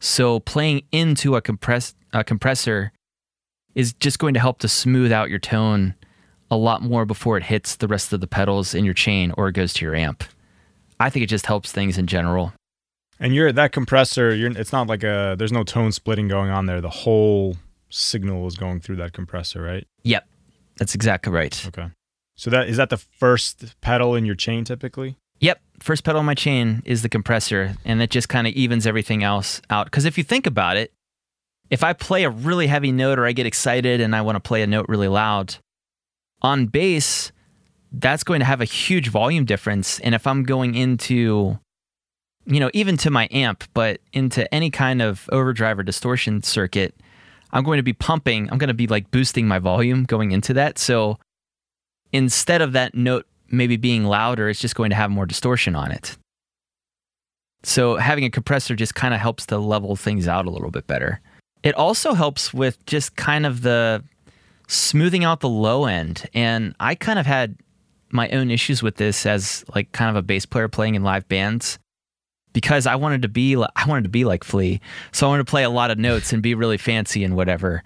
Speaker 3: So playing into a compress a compressor is just going to help to smooth out your tone a lot more before it hits the rest of the pedals in your chain or it goes to your amp. I think it just helps things in general.
Speaker 1: And you're that compressor. You're. It's not like a. There's no tone splitting going on there. The whole signal is going through that compressor, right?
Speaker 3: Yep, that's exactly right.
Speaker 1: Okay. So that is that the first pedal in your chain typically.
Speaker 3: Yep, first pedal in my chain is the compressor, and it just kind of evens everything else out. Because if you think about it, if I play a really heavy note or I get excited and I want to play a note really loud, on bass, that's going to have a huge volume difference. And if I'm going into, you know, even to my amp, but into any kind of overdrive or distortion circuit, I'm going to be pumping, I'm going to be like boosting my volume going into that. So instead of that note maybe being louder, it's just going to have more distortion on it. So having a compressor just kind of helps to level things out a little bit better. It also helps with just kind of the smoothing out the low end. And I kind of had my own issues with this as like kind of a bass player playing in live bands because I wanted to be I wanted to be like Flea. So I wanted to play a lot of notes and be really fancy and whatever.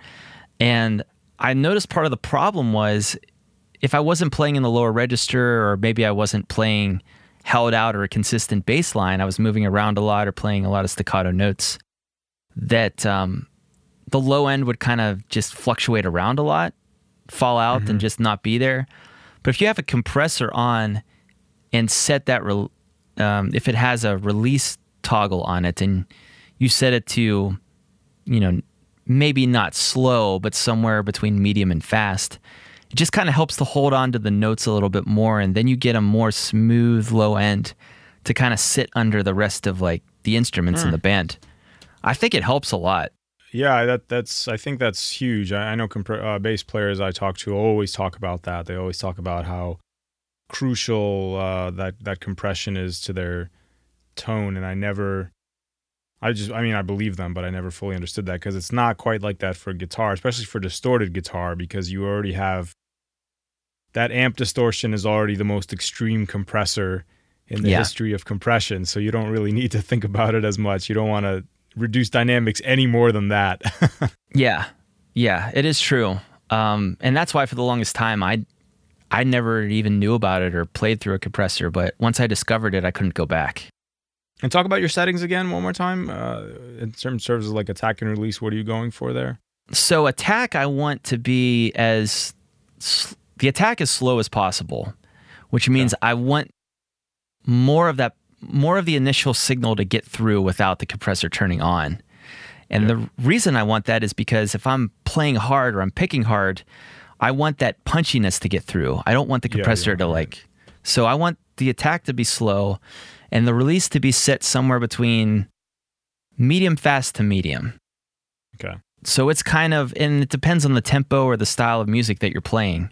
Speaker 3: And I noticed part of the problem was if I wasn't playing in the lower register or maybe I wasn't playing held out or a consistent bass line, I was moving around a lot or playing a lot of staccato notes that um, the low end would kind of just fluctuate around a lot, fall out mm-hmm. and just not be there. But if you have a compressor on and set that, re- um, if it has a release toggle on it and you set it to, you know, maybe not slow, but somewhere between medium and fast, it just kind of helps to hold on to the notes a little bit more. And then you get a more smooth low end to kind of sit under the rest of like the instruments mm. in hmm. the band. I think it helps a lot.
Speaker 1: Yeah, that that's I think that's huge. I, I know comp- uh, bass players I talk to always talk about that. They always talk about how crucial uh, that that compression is to their tone, and I never. I just, I mean, I believe them, but I never fully understood that because it's not quite like that for guitar, especially for distorted guitar, because you already have that amp distortion is already the most extreme compressor in the yeah. history of compression. So you don't really need to think about it as much. You don't want to reduce dynamics any more than that.
Speaker 3: yeah, yeah, it is true. Um, and that's why for the longest time I I never even knew about it or played through a compressor. But once I discovered it, I couldn't go back.
Speaker 1: And talk about your settings again one more time. Uh, in terms of like attack and release, what are you going for there?
Speaker 3: So attack, I want to be as the attack as slow as possible, which means I want more of that more of the initial signal to get through without the compressor turning on. And yeah. the reason I want that is because if I'm playing hard or I'm picking hard, I want that punchiness to get through. I don't want the compressor yeah, yeah, to like. So I want the attack to be slow and the release to be set somewhere between medium fast to medium.
Speaker 1: Okay.
Speaker 3: So it's kind of, and it depends on the tempo or the style of music that you're playing.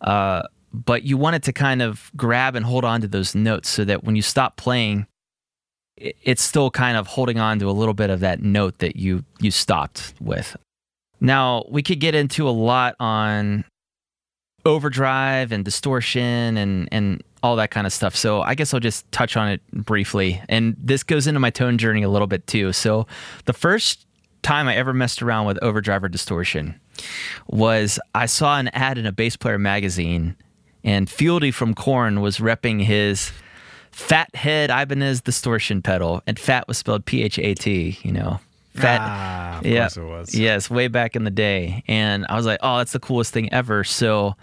Speaker 3: Uh, but you want it to kind of grab and hold on to those notes so that when you stop playing, it's still kind of holding on to a little bit of that note that you you stopped with. Now we could get into a lot on overdrive and distortion and and all that kind of stuff. So I guess I'll just touch on it briefly. And this goes into my tone journey a little bit too. So the first time I ever messed around with overdrive or distortion was I saw an ad in a bass player magazine and Fieldy from Korn was repping his Fat Head Ibanez distortion pedal, and Fat was spelled P H A T. You know,
Speaker 1: Fat. Ah, yeah, course it was.
Speaker 3: Yes, way back in the day, and I was like, oh, that's the coolest thing ever. So.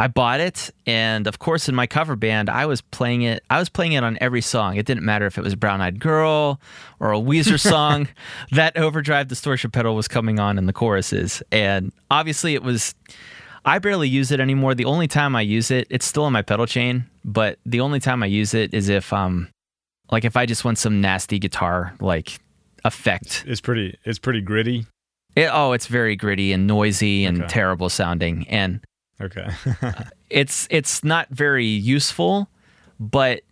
Speaker 3: I bought it, and of course, in my cover band, I was playing it. I was playing it on every song. It didn't matter if it was "Brown Eyed Girl" or a Weezer song. that overdrive distortion pedal was coming on in the choruses, and obviously, it was I barely use it anymore. The only time I use it, it's still on my pedal chain, but the only time I use it is if um like if I just want some nasty guitar like effect.
Speaker 1: It's pretty. It's pretty gritty.
Speaker 3: It, oh, it's very gritty and noisy and
Speaker 1: Okay.
Speaker 3: terrible sounding, and
Speaker 1: Okay.
Speaker 3: Uh, it's it's not very useful, but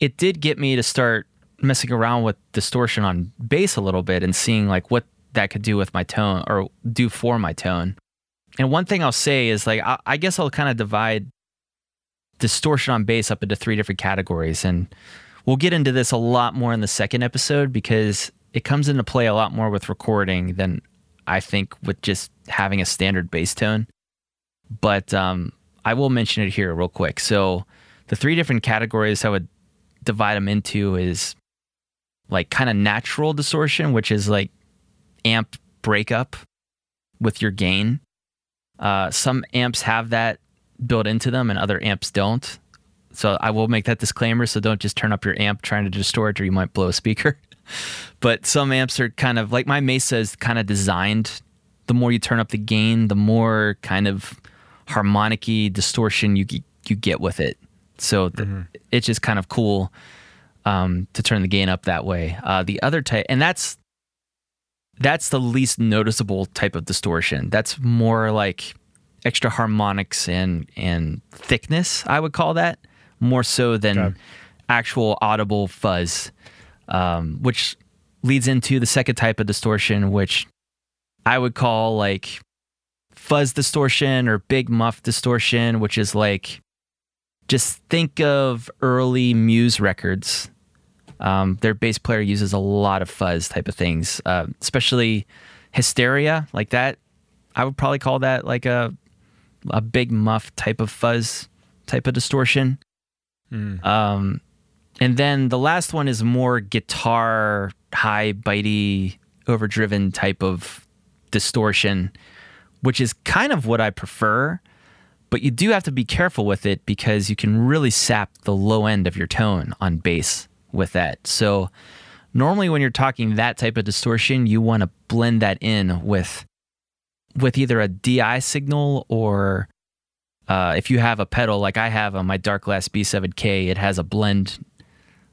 Speaker 3: it did get me to start messing around with distortion on bass a little bit and seeing like what that could do with my tone or do for my tone. And one thing I'll say is like I, I guess I'll kind of divide distortion on bass up into three different categories, and we'll get into this a lot more in the second episode because it comes into play a lot more with recording than I think with just having a standard bass tone but um, I will mention it here real quick. So the three different categories I would divide them into is like kind of natural distortion, which is like amp breakup with your gain. Uh, some amps have that built into them, and other amps don't. So I will make that disclaimer. So don't just turn up your amp trying to distort, or you might blow a speaker. but some amps are kind of like my Mesa is kind of designed. The more you turn up the gain, the more kind of harmonicy distortion you you get with it. So th- it's just kind of cool um, to turn the gain up that way. Uh, the other type, and that's that's the least noticeable type of distortion. That's more like extra harmonics and and thickness. I would call that more so than
Speaker 1: Okay.
Speaker 3: actual audible fuzz, um, which leads into the second type of distortion, which I would call like fuzz distortion or big muff distortion, which is like just think of early Muse records. Um, their bass player uses a lot of fuzz type of things, uh, especially hysteria like that. I would probably call that like a a big muff type of fuzz type of distortion. Um, and then the last one is more guitar, high, bitey, overdriven type of distortion, which is kind of what I prefer. But you do have to be careful with it because you can really sap the low end of your tone on bass with that. So, normally when you're talking that type of distortion, you want to blend that in with with either a DI signal or uh, if you have a pedal like I have on my Darkglass B7K, it has a blend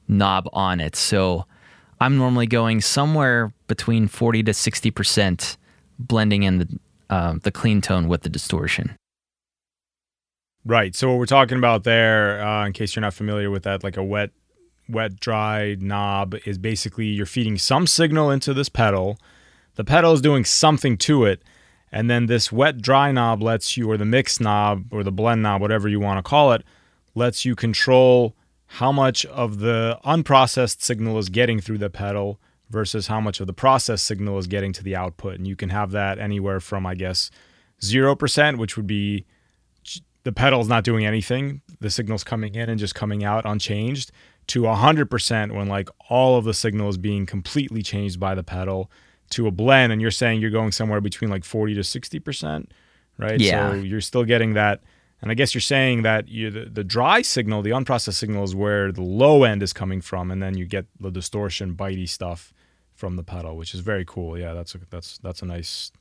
Speaker 3: knob on it. So I'm normally going somewhere between 40 to 60% blending in the, uh, the clean tone with the distortion.
Speaker 1: Right. So what we're talking about there, uh, in case you're not familiar with that, like a wet, wet, dry knob is basically you're feeding some signal into this pedal. The pedal is doing something to it, and then this wet, dry knob lets you, or the mix knob, or the blend knob, whatever you want to call it, lets you control how much of the unprocessed signal is getting through the pedal versus how much of the processed signal is getting to the output. And you can have that anywhere from, I guess, 0%, which would be the pedal's not doing anything. The signal's coming in and just coming out unchanged to 100% when like all of the signal is being completely changed by the pedal to a blend. And you're saying you're going somewhere between like 40 to 60%, right?
Speaker 3: Yeah.
Speaker 1: So you're still getting that. And I guess you're saying that you, the, the dry signal, the unprocessed signal is where the low end is coming from. And then you get the distortion, bitey stuff from the pedal, which is very cool. Yeah, that's a, that's, that's a nice,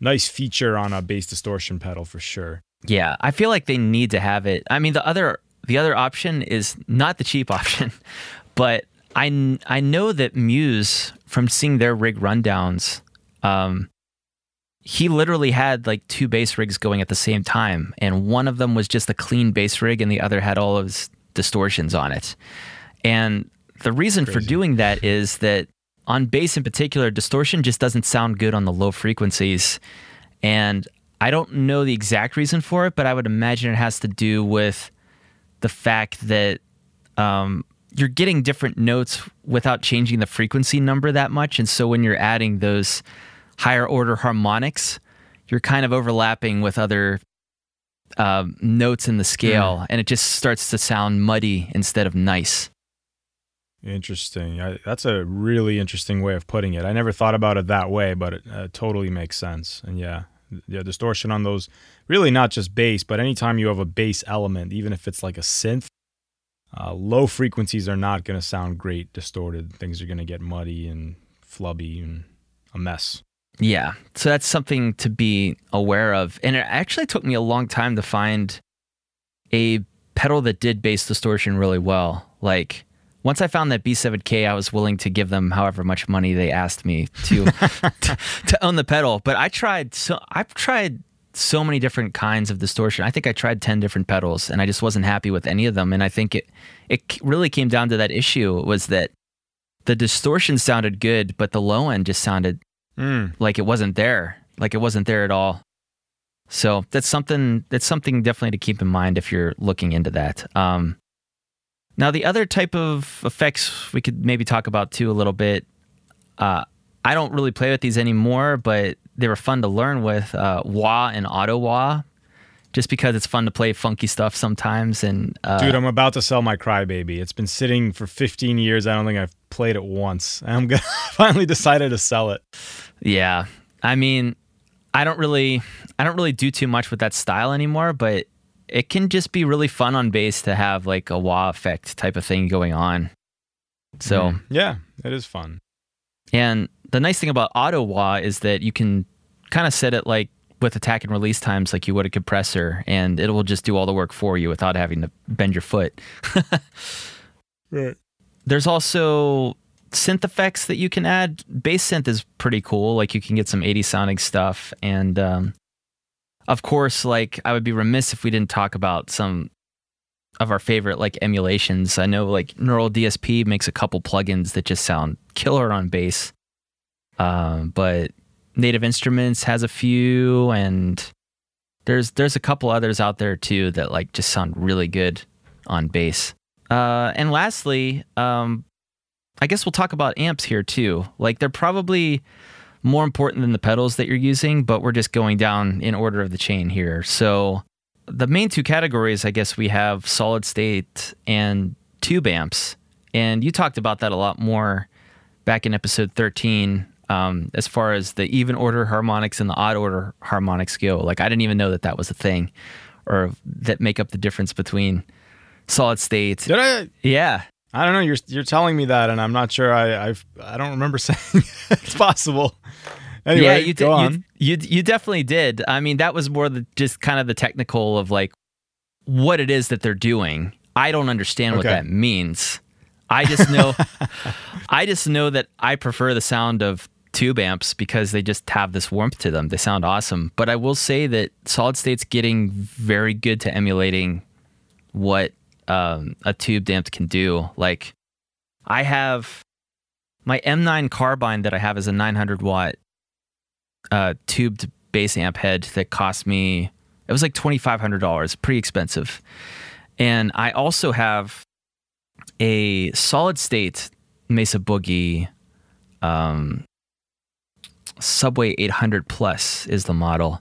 Speaker 1: nice feature on a bass distortion pedal for sure.
Speaker 3: Yeah, I feel like they need to have it. I mean, the other the other option is not the cheap option, but I I know that Muse from seeing their rig rundowns, um, he literally had like two bass rigs going at the same time, and one of them was just a clean bass rig, and the other had all of his distortions on it. And the reason for doing that is that on bass in particular, distortion just doesn't sound good on the low frequencies. And I don't know the exact reason for it, but I would imagine it has to do with the fact that um, you're getting different notes without changing the frequency number that much. And so when you're adding those higher order harmonics, you're kind of overlapping with other um, notes in the scale, and it just starts to sound muddy instead of nice.
Speaker 1: Interesting. I, that's a really interesting way of putting it. I never thought about it that way, but it uh, totally makes sense. And yeah, yeah, distortion on those really not just bass, but anytime you have a bass element, even if it's like a synth, uh, low frequencies are not going to sound great distorted. Things are going to get muddy and flubby and a mess.
Speaker 3: Yeah. So that's something to be aware of. And it actually took me a long time to find a pedal that did bass distortion really well. Like once I found that B7K, I was willing to give them however much money they asked me to to, to own the pedal. But I tried so I've tried so many different kinds of distortion. I think I tried 10 different pedals and I just wasn't happy with any of them and I think it it really came down to that issue was that the distortion sounded good but the low end just sounded
Speaker 1: Mm.
Speaker 3: like it wasn't there. Like it wasn't there at all. So that's something that's something definitely to keep in mind if you're looking into that. Um, now the other type of effects we could maybe talk about too a little bit. Uh, I don't really play with these anymore, but they were fun to learn with uh, wah and auto wah, just because it's fun to play funky stuff sometimes. And uh,
Speaker 1: Dude, I'm about to sell my Crybaby. It's been sitting for 15 years. I don't think I've played it once. I'm gonna finally decided to sell it.
Speaker 3: Yeah. I mean, I don't really I don't really do too much with that style anymore, but it can just be really fun on bass to have like a wah effect type of thing going on. So,
Speaker 1: Mm. yeah, it is fun.
Speaker 3: and the nice thing about auto wah is that you can kind of set it like with attack and release times like you would a compressor and it will just do all the work for you without having to bend your foot.
Speaker 1: Right.
Speaker 3: There's also synth effects that you can add. Bass synth is pretty cool. Like you can get some 80 sounding stuff. And um, of course, like I would be remiss if we didn't talk about some of our favorite like emulations. I know like Neural DSP makes a couple plugins that just sound killer on bass. Um, but Native Instruments has a few, and there's there's a couple others out there too that like just sound really good on bass. Uh, and lastly, um, I guess we'll talk about amps here too. Like they're probably more important than the pedals that you're using, but we're just going down in order of the chain here. So the main two categories, I guess, we have solid state and tube amps. And you talked about that a lot more back in episode 13 um, as far as the even order harmonics and the odd order harmonics go. Like I didn't even know that that was a thing or that make up the difference between solid state.
Speaker 1: Did I?
Speaker 3: Yeah.
Speaker 1: I don't know. You're you're telling me that, and I'm not sure. I I've, I don't remember saying it's possible. Anyway,
Speaker 3: yeah, you did.
Speaker 1: go
Speaker 3: You,
Speaker 1: on.
Speaker 3: you you definitely did. I mean, that was more the just kind of the technical of like what it is that they're doing. I don't understand what that means. I just know I just know that I prefer the sound of tube amps because they just have this warmth to them. They sound awesome. But I will say that solid state's getting very good to emulating what um, a tube amp can do. Like I have my M9 carbine that I have is a 900 watt uh, tubed bass amp head that cost me it was like twenty five hundred dollars, pretty expensive. And I also have a solid state Mesa Boogie um, Subway 800 Plus is the model.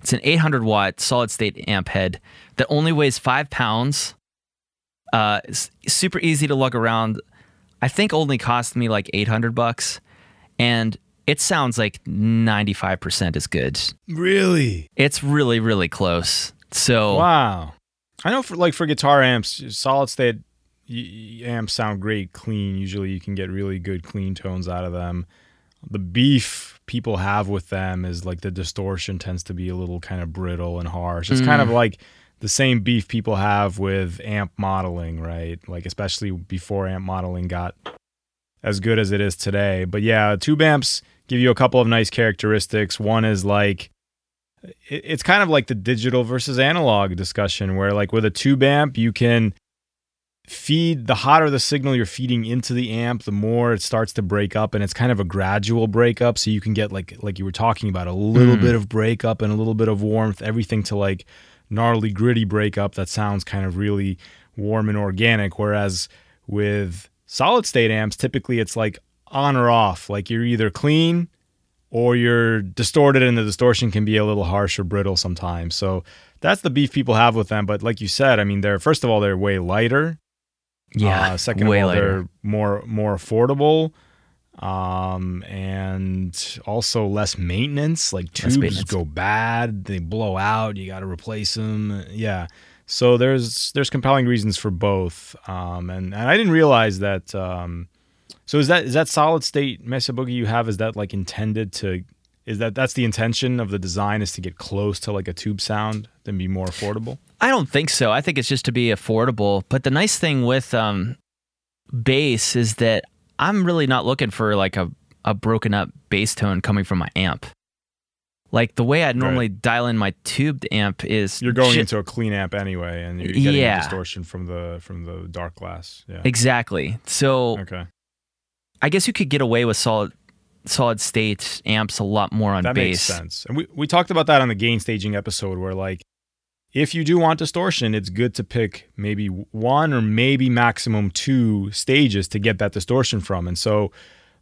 Speaker 3: It's an 800 watt solid state amp head that only weighs five pounds. Uh, super easy to lug around. I think only cost me like 800 bucks, and it sounds like 95% as good.
Speaker 1: Really?
Speaker 3: It's really, really close. So
Speaker 1: Wow. I know for like for guitar amps, solid state amps sound great clean. Usually you can get really good clean tones out of them. The beef people have with them is like the distortion tends to be a little kind of brittle and harsh. It's kind of like the same beef people have with amp modeling, right? Like especially before amp modeling got as good as it is today. But yeah, tube amps give you a couple of nice characteristics. One is like it's kind of like the digital versus analog discussion where like with a tube amp you can feed the hotter the signal you're feeding into the amp the more it starts to break up and it's kind of a gradual breakup so you can get like like you were talking about a little
Speaker 3: Mm.
Speaker 1: bit of breakup and a little bit of warmth everything to like gnarly gritty breakup that sounds kind of really warm and organic whereas with solid state amps typically it's like on or off like you're either clean or you're distorted and the distortion can be a little harsh or brittle sometimes. So that's the beef people have with them. But like you said, I mean, they're first of all they're way lighter.
Speaker 3: yeah,
Speaker 1: Uh, second
Speaker 3: way
Speaker 1: of all,
Speaker 3: later.
Speaker 1: they're more more affordable, um, and also less maintenance. Like tubes
Speaker 3: maintenance.
Speaker 1: go bad, they blow out. You got to replace them. Yeah. So there's there's compelling reasons for both. Um, and, and I didn't realize that. Um, so is that is that solid state Mesa Boogie you have? Is that like intended to? Is that that's the intention of the design is to get close to like a tube sound than be more affordable?
Speaker 3: I don't think so. I think it's just to be affordable. But the nice thing with um, bass is that I'm really not looking for like a, a broken up bass tone coming from my amp. Like the way I'd normally dial in my tubed amp is
Speaker 1: You're going into a clean amp anyway, and you're getting
Speaker 3: Yeah.
Speaker 1: distortion from the from the Darkglass. Yeah.
Speaker 3: exactly. So
Speaker 1: Okay.
Speaker 3: I guess you could get away with solid solid state amps a lot more on
Speaker 1: That
Speaker 3: bass.
Speaker 1: makes sense. And we, we talked about that on the gain staging episode where like if you do want distortion, it's good to pick maybe one or maybe maximum two stages to get that distortion from. And so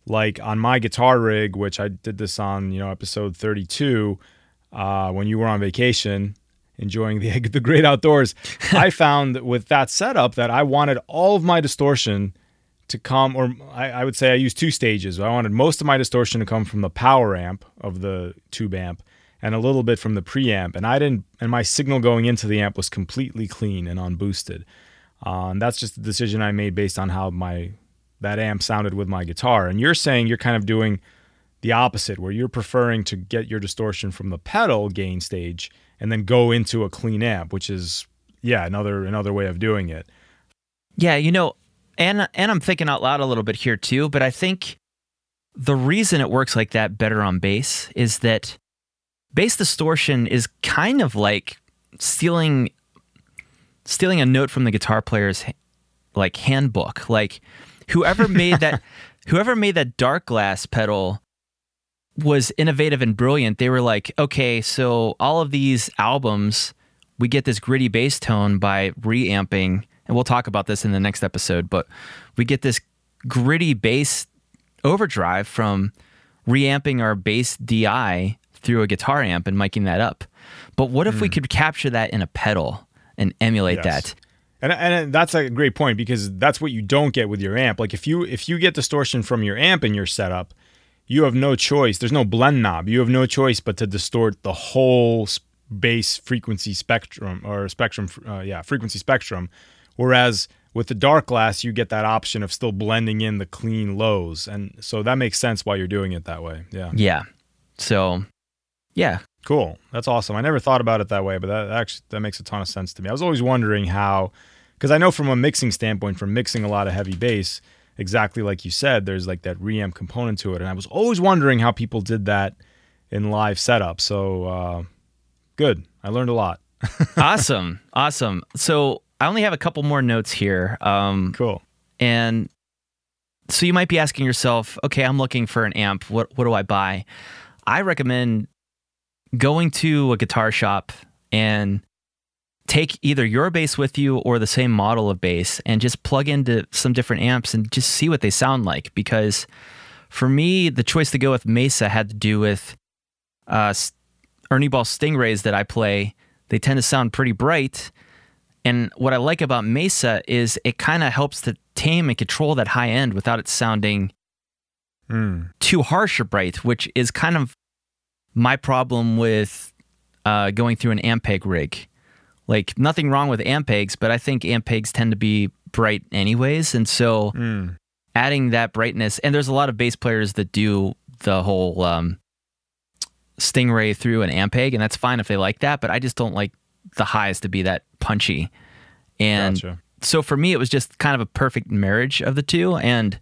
Speaker 1: like on my guitar rig, which I did this on, you know, episode 32, uh, when you were on vacation, enjoying the the great outdoors, I found that with that setup that I wanted all of my distortion to come, or I, I would say I used two stages. I wanted most of my distortion to come from the power amp of the tube amp and a little bit from the preamp. And I didn't, and my signal going into the amp was completely clean and unboosted. Uh, and that's just a decision I made based on how my that amp sounded with my guitar. And you're saying you're kind of doing the opposite, where you're preferring to get your distortion from the pedal gain stage and then go into a clean amp, which is yeah another another way of doing it.
Speaker 3: Yeah, you know, and and I'm thinking out loud a little bit here too, but I think the reason it works like that better on bass is that bass distortion is kind of like stealing stealing a note from the guitar player's like handbook. Like whoever made that whoever made that Darkglass pedal was innovative and brilliant. They were like, okay, so all of these albums, we get this gritty bass tone by reamping, and we'll talk about this in the next episode, but we get this gritty bass overdrive from reamping our bass DI through a guitar amp and miking that up. But what if we could capture that in a pedal and emulate
Speaker 1: Hmm. Yes.
Speaker 3: that?
Speaker 1: And, and that's a great point because that's what you don't get with your amp. Like if you if you get distortion from your amp in your setup, you have no choice. There's no blend knob. You have no choice but to distort the whole bass frequency spectrum or spectrum. Uh, yeah, frequency spectrum. Whereas with the Darkglass, you get that option of still blending in the clean lows, and so that makes sense why you're doing it that way. Yeah,
Speaker 3: Yeah. So, yeah.
Speaker 1: cool. That's awesome. I never thought about it that way, but that actually that makes a ton of sense to me. I was always wondering how, because I know from a mixing standpoint, from mixing a lot of heavy bass, exactly like you said, there's like that reamp component to it, and I was always wondering how people did that in live setup. So uh, good. I learned a lot.
Speaker 3: awesome. Awesome. So, I only have a couple more notes here. Um,
Speaker 1: Cool.
Speaker 3: And so you might be asking yourself, okay, I'm looking for an amp. What what do I buy? I recommend going to a guitar shop and take either your bass with you or the same model of bass and just plug into some different amps and just see what they sound like because for me the choice to go with Mesa had to do with uh, Ernie Ball Stingrays that I play. They tend to sound pretty bright and what I like about Mesa is it kind of helps to tame and control that high end without it sounding
Speaker 1: Mm.
Speaker 3: too harsh or bright, which is kind of my problem with uh, going through an Ampeg rig. Like nothing wrong with Ampegs, but I think Ampegs tend to be bright anyways, and so
Speaker 1: Mm.
Speaker 3: adding that brightness, and there's a lot of bass players that do the whole um, Stingray through an Ampeg, and that's fine if they like that, but I just don't like the highs to be that punchy. And
Speaker 1: Gotcha.
Speaker 3: so for me, it was just kind of a perfect marriage of the two. And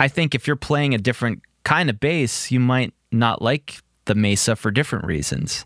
Speaker 3: I think if you're playing a different kind of bass, you might not like the Mesa for different reasons.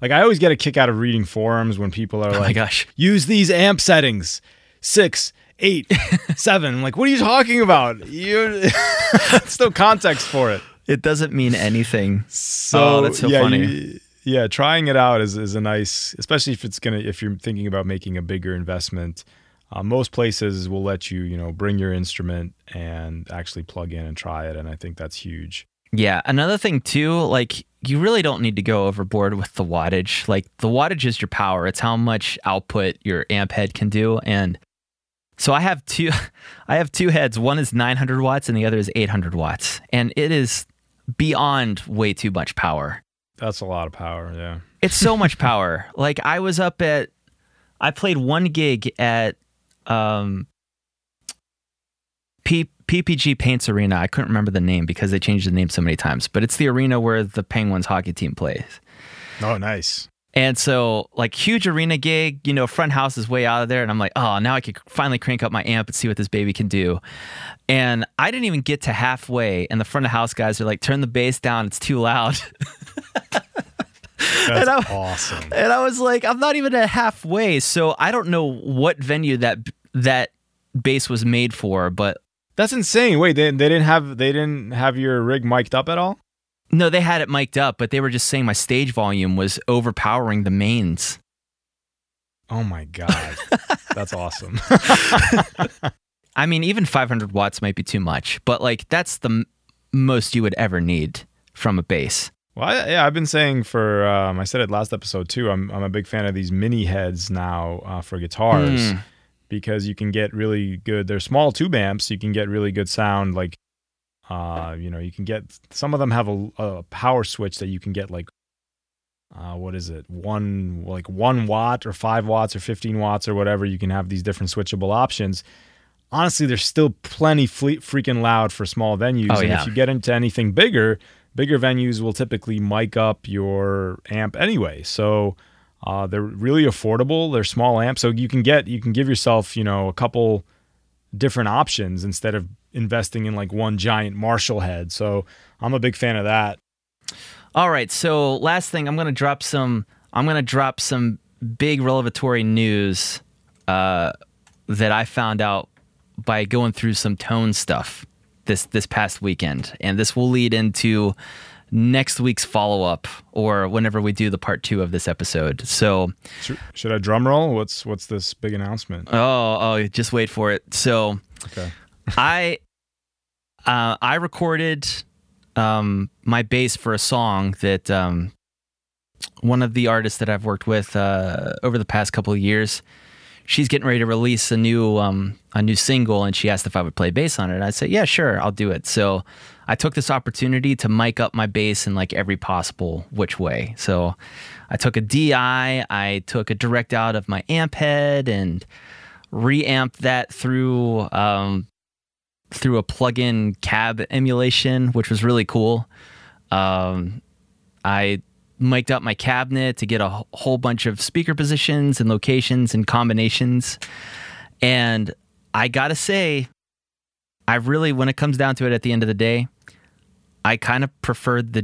Speaker 1: Like I always get a kick out of reading forums when people are
Speaker 3: Oh my
Speaker 1: like,
Speaker 3: gosh.
Speaker 1: use these amp settings six eight seven I'm like what are you talking about you there's no context for it
Speaker 3: It doesn't mean anything.
Speaker 1: so
Speaker 3: Oh, that's so
Speaker 1: yeah,
Speaker 3: funny.
Speaker 1: you- yeah trying it out is, is a nice especially if it's gonna if you're thinking about making a bigger investment uh, most places will let you you know bring your instrument and actually plug in and try it and i think that's huge
Speaker 3: Yeah. Another thing too, like you really don't need to go overboard with the wattage. Like the wattage is your power. It's how much output your amp head can do. And so I have two I have two heads. One is 900 watts and the other is 800 watts. And it is beyond way too much power.
Speaker 1: that's a lot of power yeah
Speaker 3: It's so much power. Like I was up at I played one gig at um P- PPG Paints Arena. I couldn't remember the name because they changed the name so many times, but it's the arena where the Penguins hockey team plays.
Speaker 1: oh nice
Speaker 3: And so, like, huge arena gig, you know, front house is way out of there. And I'm like, oh, now I could finally crank up my amp and see what this baby can do. And I didn't even get to halfway. And the front of house guys are like, turn the bass down, it's too loud.
Speaker 1: That's
Speaker 3: I-
Speaker 1: awesome.
Speaker 3: and I was like, I'm not even at halfway. So I don't know what venue that that bass was made for, but
Speaker 1: That's insane. Wait, they, they didn't have they didn't have your rig mic'd up at all?
Speaker 3: no, they had it mic'd up, but they were just saying my stage volume was overpowering the mains.
Speaker 1: Oh my god. That's awesome.
Speaker 3: I mean, even 500 watts might be too much, but like that's the m- most you would ever need from a bass.
Speaker 1: Well, I, yeah, I've been saying for um, I said it last episode too. I'm I'm a big fan of these mini heads now uh, for guitars
Speaker 3: Hmm.
Speaker 1: Because you can get really good. They're small tube amps. You can get really good sound. Like, uh, you know, you can get some of them have a, a power switch that you can get like, uh, what is it? One like one watt or five watts or fifteen watts or whatever. You can have these different switchable options. Honestly, they're still plenty fle- freaking loud for small venues.
Speaker 3: Oh,
Speaker 1: and
Speaker 3: yeah.
Speaker 1: if you get into anything bigger, bigger venues will typically mic up your amp anyway. So uh, they're really affordable. They're small amps, so you can get you can give yourself you know a couple different options instead of investing in like one giant Marshall head. So I'm a big fan of that.
Speaker 3: All right, so last thing, I'm gonna drop some. I'm gonna drop some big revelatory news uh, that I found out by going through some tone stuff this this past weekend, and this will lead into next week's follow up or whenever we do the part two of this episode. So,
Speaker 1: Should, I drum roll? What's what's this big announcement?
Speaker 3: oh, oh, just wait for it. So,
Speaker 1: Okay.
Speaker 3: I uh, I recorded um, my bass for a song that um, one of the artists that I've worked with uh, over the past couple of years. She's getting ready to release a new um, a new single, and she asked if I would play bass on it. I said, "Yeah, sure, I'll do it." So I took this opportunity to mic up my bass in like every possible which way. So I took a DI, I took a direct out of my amp head, and reamped that through um, through a plug-in cab emulation, which was really cool. Um, I mic'd up my cabinet to get a whole bunch of speaker positions and locations and combinations. And I gotta say, I really, when it comes down to it at the end of the day, I kind of prefer the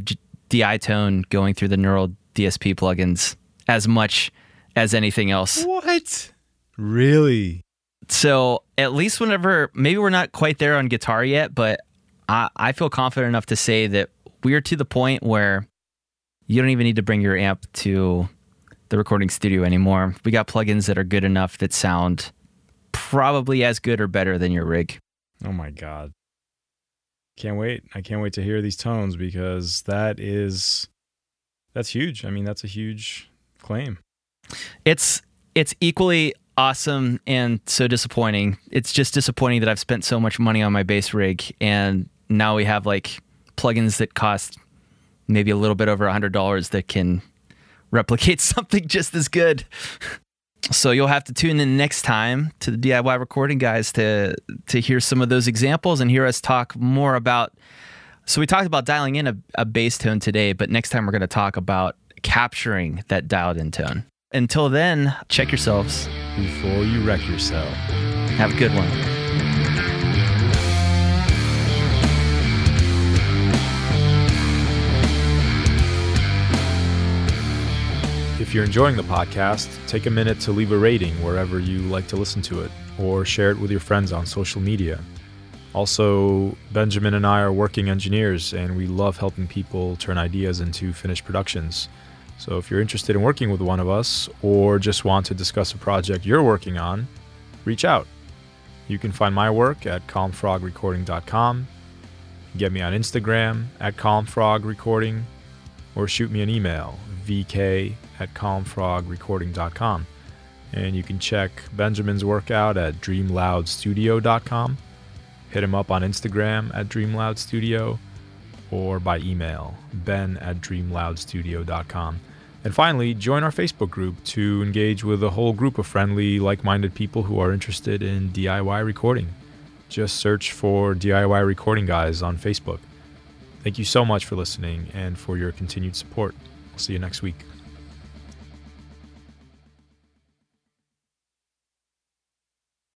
Speaker 3: DI tone going through the Neural DSP plugins as much as anything else.
Speaker 1: What? Really?
Speaker 3: So at least whenever maybe we're not quite there on guitar yet, but I, I feel confident enough to say that we're to the point where you don't even need to bring your amp to the recording studio anymore. We got plugins that are good enough that sound probably as good or better than your rig.
Speaker 1: Oh my god. Can't wait. I can't wait to hear these tones because that is that's huge. I mean, that's a huge claim.
Speaker 3: It's it's equally awesome and so disappointing. It's just disappointing that I've spent so much money on my bass rig and now we have like plugins that cost maybe a little bit over a hundred dollars that can replicate something just as good. So you'll have to tune in next time to the DIY recording guys to to hear some of those examples and hear us talk more about. So we talked about dialing in a, a bass tone today, but next time we're going to talk about capturing that dialed in tone. Until then, check yourselves.
Speaker 1: Before you wreck yourself.
Speaker 3: Have a good one.
Speaker 1: If you're enjoying the podcast, take a minute to leave a rating wherever you like to listen to it, or share it with your friends on social media. Also, Benjamin and I are working engineers, and we love helping people turn ideas into finished productions. So if you're interested in working with one of us, or just want to discuss a project you're working on, reach out. You can find my work at calmfrogrecording.com, get me on Instagram at calmfrogrecording, or shoot me an email, vk at calmfrogrecording.com. And you can check Benjamin's work out at dreamloudstudio.com. Hit him up on Instagram at dreamloudstudio or by email, ben at dreamloudstudio.com. And finally, join our Facebook group to engage with a whole group of friendly, like minded people who are interested in DIY recording. Just search for DIY Recording Guys on Facebook. Thank you so much for listening and for your continued support. I'll see you next week.